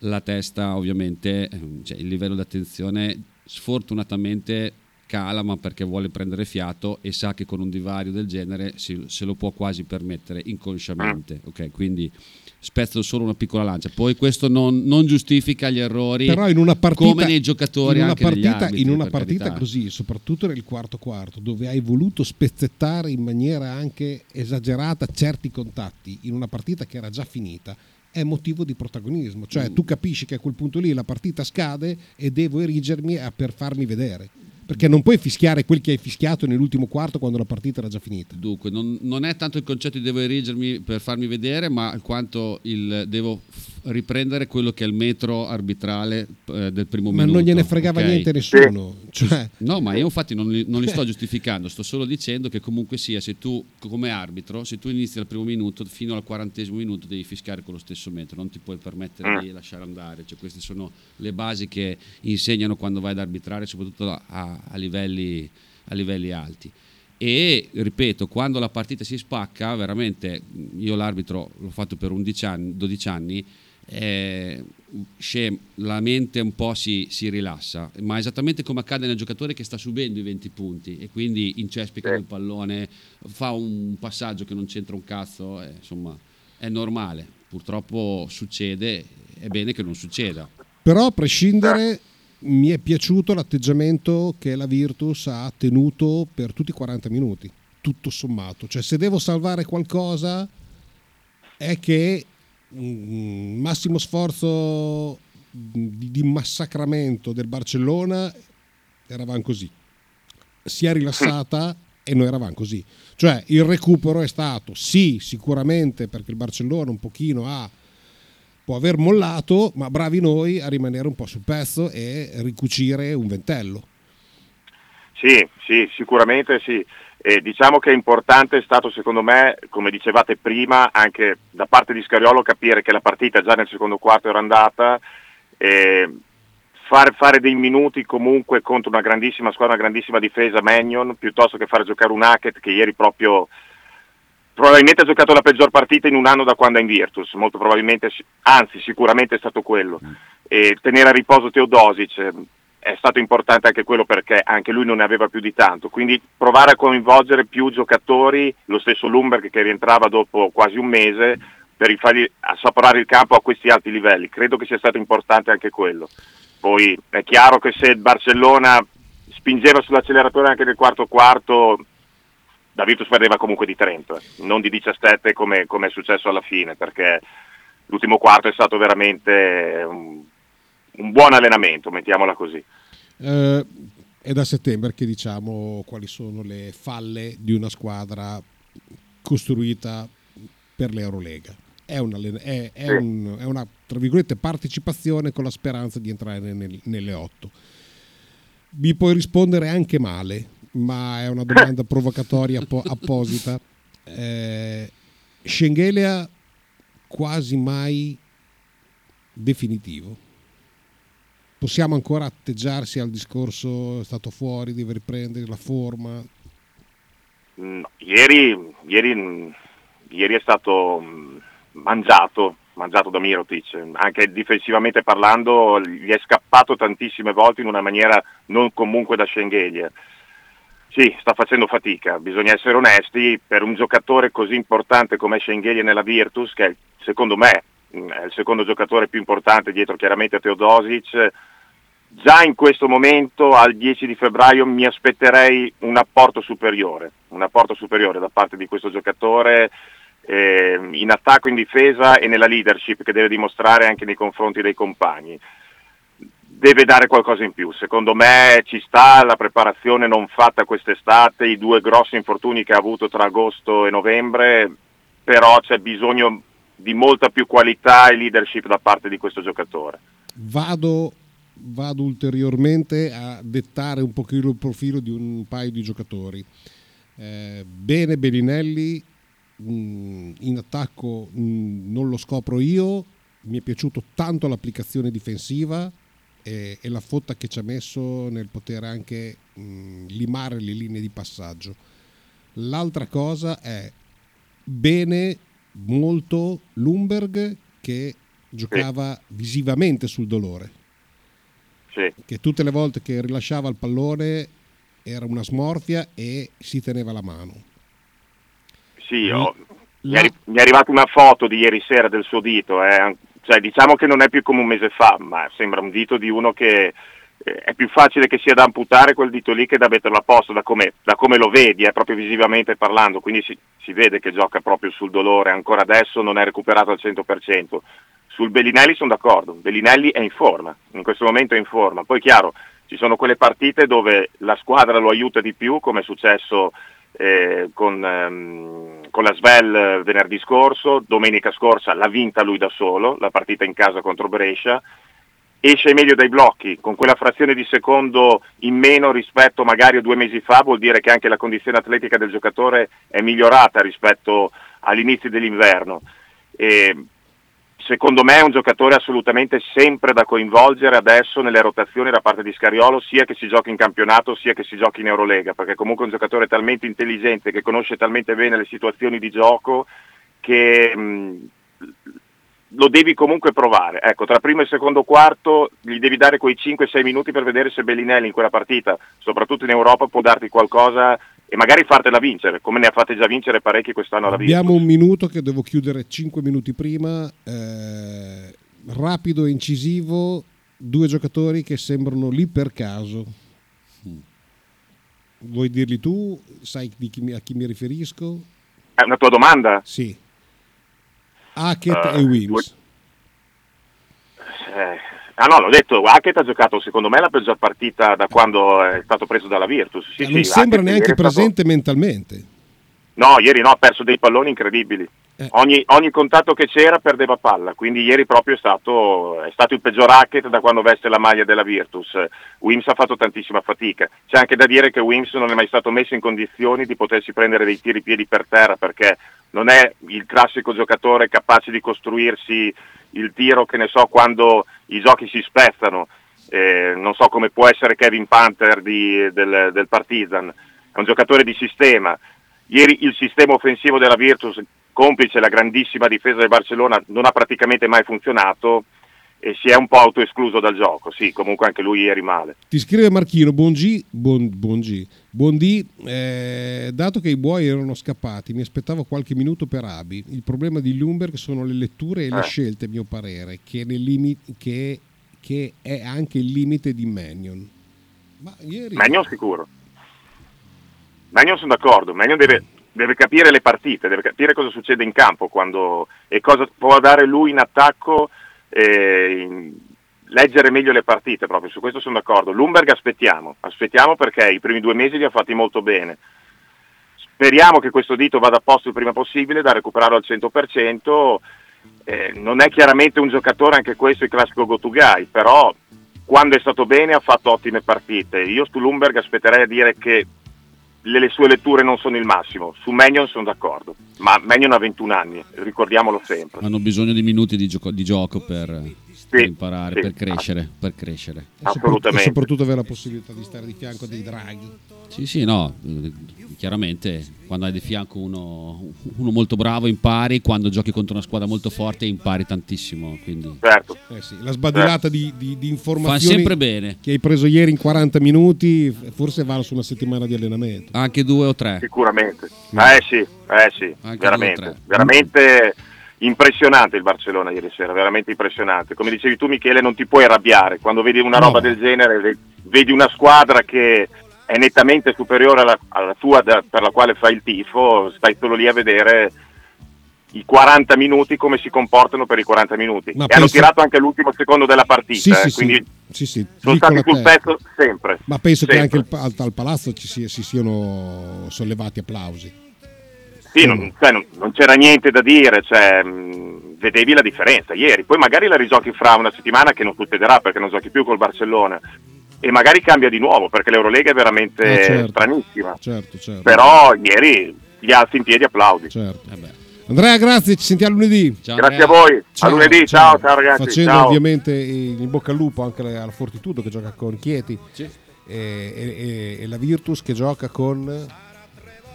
la testa ovviamente, eh, cioè il livello di attenzione sfortunatamente cala ma perché vuole prendere fiato e sa che con un divario del genere si- se lo può quasi permettere inconsciamente ok quindi spezzo solo una piccola lancia poi questo non, non giustifica gli errori Però in una partita, come nei giocatori in una partita, arbitri, in una partita così, soprattutto nel quarto quarto, dove hai voluto spezzettare in maniera anche esagerata certi contatti, in una partita che era già finita, è motivo di protagonismo. Cioè Mm. tu capisci che a quel punto lì la partita scade e devo erigermi a- per farmi vedere. Perché non puoi fischiare quel che hai fischiato nell'ultimo quarto quando la partita era già finita. Dunque, non, non è tanto il concetto di devo erigermi per farmi vedere, ma quanto il devo riprendere quello che è il metro arbitrale eh, del primo Ma minuto. non gliene fregava ok? niente nessuno. Cioè, No, ma io infatti non li, non li sto giustificando, sto solo dicendo che comunque sia, se tu come arbitro, se tu inizi dal primo minuto fino al quarantesimo minuto devi fischiare con lo stesso metro, non ti puoi permettere di lasciare andare, cioè, queste sono le basi che insegnano quando vai ad arbitrare, soprattutto a, a livelli, a livelli alti. E ripeto, quando la partita si spacca, veramente io l'arbitro l'ho fatto per 11 anni, 12 anni, eh, la mente un po' si, si rilassa, ma esattamente come accade nel giocatore che sta subendo i 20 punti e quindi incespica Sì. il pallone, fa un passaggio che non c'entra un cazzo, eh, insomma è normale, purtroppo succede, è bene che non succeda. Però a prescindere mi è piaciuto l'atteggiamento che la Virtus ha tenuto per tutti i 40 minuti, tutto sommato. Cioè se devo salvare qualcosa è che massimo sforzo di, massacramento del Barcellona eravamo così. Si è rilassata e noi eravamo così. Cioè il recupero è stato sì, sicuramente perché il Barcellona un pochino ha può aver mollato, ma bravi noi a rimanere un po' sul pezzo e ricucire un ventello. Sì, sì, sicuramente sì. E diciamo che è importante è stato secondo me, come dicevate prima, anche da parte di Scariolo capire che la partita già nel secondo quarto era andata, e far, fare dei minuti comunque contro una grandissima squadra, una grandissima difesa, Magnon, piuttosto che fare giocare un Hackett che ieri proprio probabilmente ha giocato la peggior partita in un anno da quando è in Virtus, molto probabilmente, anzi sicuramente è stato quello. E tenere a riposo Teodosic, eh, è stato importante anche quello perché anche lui non ne aveva più di tanto, quindi provare a coinvolgere più giocatori, lo stesso Lumberg che rientrava dopo quasi un mese, per fargli assaporare il campo a questi alti livelli, credo che sia stato importante anche quello. Poi è chiaro che se il Barcellona spingeva sull'acceleratore anche nel quarto quarto, la perdeva comunque di 30, non di 17 come, come è successo alla fine, perché l'ultimo quarto è stato veramente un, un buon allenamento, mettiamola così. Eh, è da settembre che diciamo quali sono le falle di una squadra costruita per l'Eurolega. È una, è, è Sì. un- è una tra virgolette, partecipazione con la speranza di entrare nel- nelle otto. Vi puoi rispondere anche male, ma è una domanda provocatoria appo- apposita. Eh, Schengelia quasi mai definitivo. Possiamo ancora atteggiarsi al discorso è stato fuori, deve riprendere la forma. Mm, Ieri, ieri, ieri è stato mm, mangiato, mangiato da Mirotic, anche difensivamente parlando gli è scappato tantissime volte in una maniera non comunque da Schengelia. Sì, sta facendo fatica, bisogna essere onesti, per un giocatore così importante come Schengelia nella Virtus, che secondo me mm, è il secondo giocatore più importante dietro chiaramente a Teodosic, già in questo momento al 10 di febbraio mi aspetterei un apporto superiore, un apporto superiore da parte di questo giocatore eh, in attacco, in difesa e nella leadership che deve dimostrare anche nei confronti dei compagni. Deve dare qualcosa in più, secondo me ci sta la preparazione non fatta quest'estate, i due grossi infortuni che ha avuto tra agosto e novembre, però c'è bisogno di molta più qualità e leadership da parte di questo giocatore. Vado, vado ulteriormente a dettare un pochino il profilo di un paio di giocatori. Eh, bene Bellinelli, mh, in attacco mh, non lo scopro io, mi è piaciuto tanto l'applicazione difensiva e, e la fotta che ci ha messo nel poter anche mh, limare le linee di passaggio. L'altra cosa è bene molto Lumberg che giocava visivamente sul dolore. Sì. Che tutte le volte che rilasciava il pallone era una smorfia e si teneva la mano. Sì, è, arri- mi è arrivata una foto di ieri sera del suo dito, eh. Cioè, diciamo che non è più come un mese fa, ma sembra un dito di uno che eh, è più facile che sia da amputare quel dito lì che da metterlo a posto, da come, da come lo vedi, eh, proprio visivamente parlando, quindi si, si vede che gioca proprio sul dolore, ancora adesso non è recuperato al 100%. Sul Bellinelli sono d'accordo, Bellinelli è in forma, in questo momento è in forma, poi chiaro, ci sono quelle partite dove la squadra lo aiuta di più, come è successo eh, con, ehm, con la Svel venerdì scorso, domenica scorsa l'ha vinta lui da solo, la partita in casa contro Brescia, esce meglio dai blocchi, con quella frazione di secondo in meno rispetto magari a due mesi fa, vuol dire che anche la condizione atletica del giocatore è migliorata rispetto all'inizio dell'inverno. E secondo me è un giocatore assolutamente sempre da coinvolgere adesso nelle rotazioni da parte di Scariolo, sia che si giochi in campionato sia che si giochi in Eurolega, perché comunque è un giocatore talmente intelligente che conosce talmente bene le situazioni di gioco che mh, lo devi comunque provare. Ecco, tra primo e secondo quarto gli devi dare quei 5-6 minuti per vedere se Bellinelli in quella partita, soprattutto in Europa, può darti qualcosa e magari fartela vincere, come ne ha fatte già vincere parecchi quest'anno alla Virtus. Abbiamo un minuto che devo chiudere 5 minuti prima. eh, rapido e incisivo, due giocatori che sembrano lì per caso. Vuoi dirli tu? Sai chi a chi mi riferisco? È una tua domanda? Sì. Hackett Eh, e Wims. Eh, ah no, l'ho detto, Hackett ha giocato secondo me la peggior partita da quando è stato preso dalla Virtus. Sì, Eh, sì, non sembra Hackett neanche è stato- presente mentalmente. No, ieri no, ha perso dei palloni incredibili. Eh. Ogni, ogni contatto che c'era perdeva palla, quindi ieri proprio è stato, è stato il peggior Hackett da quando veste la maglia della Virtus. Wims ha fatto tantissima fatica. C'è anche da dire che Wims non è mai stato messo in condizioni di potersi prendere dei tiri piedi per terra perché non è il classico giocatore capace di costruirsi il tiro che ne so quando i giochi si spezzano. Eh, non so come può essere Kevin Panther di- del, del Partizan, è un giocatore di sistema. Ieri il sistema offensivo della Virtus, complice la grandissima difesa del Barcellona, non ha praticamente mai funzionato e si è un po' autoescluso dal gioco. Sì, comunque anche lui ieri male. Ti scrive Marchino, buon G, buon, buon G. Buon D, eh, dato che i buoi erano scappati, mi aspettavo qualche minuto per Abi. Il problema di Lumberg sono le letture e le Eh. scelte, a mio parere, che, nel limi- che- che è anche il limite di Mannion. Ma ieri... Magnon sicuro. Magnon sono d'accordo, Magnon deve, deve capire le partite, deve capire cosa succede in campo quando, e cosa può dare lui in attacco, e in- leggere meglio le partite proprio, su questo sono d'accordo. Lumberg aspettiamo, aspettiamo perché i primi due mesi li ha fatti molto bene. Speriamo che questo dito vada a posto il prima possibile, da recuperarlo al 100%. Eh, non è chiaramente un giocatore, anche questo il classico go to guy, però quando è stato bene ha fatto ottime partite. Io su Lumberg aspetterei a dire che le, le sue letture non sono il massimo. Su Magnon sono d'accordo, ma Magnon ha 21 anni, ricordiamolo sempre. Hanno bisogno di minuti di gioco, di gioco per, per imparare, sì. per crescere, per crescere. Assolutamente. E soprattutto avere la possibilità di stare di fianco a dei draghi. Sì, sì, no, chiaramente quando hai di fianco uno, uno molto bravo impari, quando giochi contro una squadra molto forte impari tantissimo. Quindi Certo. Eh sì, la sbadilata di, di- di informazioni Fa sempre bene. che hai preso ieri in 40 minuti, forse vale su una settimana di allenamento. Anche due o tre. Sicuramente. Eh sì, eh sì, Anche veramente. Veramente impressionante il Barcellona ieri sera, veramente impressionante. Come dicevi tu Michele, non ti puoi arrabbiare. Quando vedi una No. roba del genere, ve- vedi una squadra che è nettamente superiore alla, alla tua da- per la quale fai il tifo, stai solo lì a vedere i 40 minuti come si comportano per i 40 minuti. Ma e hanno penso- tirato anche l'ultimo secondo della partita, Sì, eh, sì, quindi sì, sì, sono stati sul pezzo sempre. Ma penso che anche sempre. il al, al palazzo ci si, si siano sollevati applausi. Sì, non, cioè, non- non c'era niente da dire, cioè, mh, vedevi la differenza ieri, poi magari la rigiochi fra una settimana che non succederà perché non giochi più col Barcellona e magari cambia di nuovo perché l'Eurolega è veramente Eh, certo. stranissima, Certo, certo. però ieri gli alzi in piedi applaudi. Certo. Andrea, grazie, ci sentiamo lunedì. Grazie a voi, a lunedì, ciao, ciao ragazzi, Facendo ciao. ovviamente in bocca al lupo anche alla Fortitudo che gioca con Chieti e, e- e la Virtus che gioca con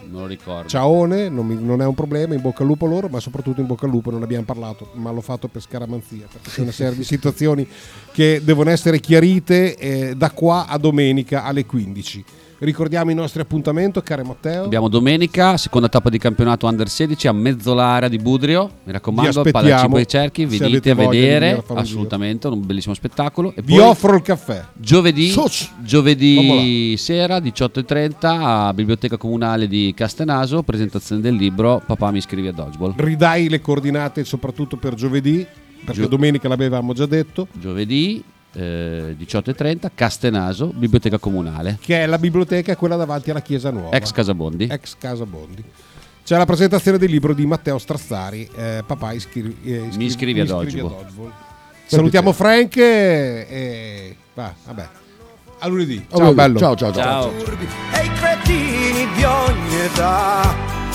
Non lo ricordo. Ciaone, non, mi- non è un problema, in bocca al lupo loro, ma soprattutto in bocca al lupo non abbiamo parlato, ma l'ho fatto per scaramanzia, perché c'è una serie di situazioni che devono essere chiarite eh, da qua a domenica alle 15. Ricordiamo i nostri appuntamenti, caro Matteo. Abbiamo domenica, seconda tappa di campionato Under 16 a Mezzolarea di Budrio. Mi raccomando, Palacipo ai cerchi, venite a vedere. Assolutamente, un bellissimo spettacolo. E Vi poi offro il caffè. Giovedì, giovedì sera 18.30 a Biblioteca Comunale di Castenaso, presentazione del libro Papà mi iscrivi a Dodgeball. Ridai le coordinate soprattutto per giovedì, perché Gio- domenica l'avevamo già detto, Giovedì eh, 18.30 Castenaso, Biblioteca Comunale, che è la biblioteca quella davanti alla Chiesa Nuova. ex Casabondi. Ex Casa Bondi. C'è la presentazione del libro di Matteo Strazzari, eh, Papà iscri- eh, Mi iscrivi a mi Dodgeball. Salutiamo Frank e... e- va, vabbè. A lunedì. Ciao lunedì. bello. Ciao, ciao, ciao. e i cretini di ogni età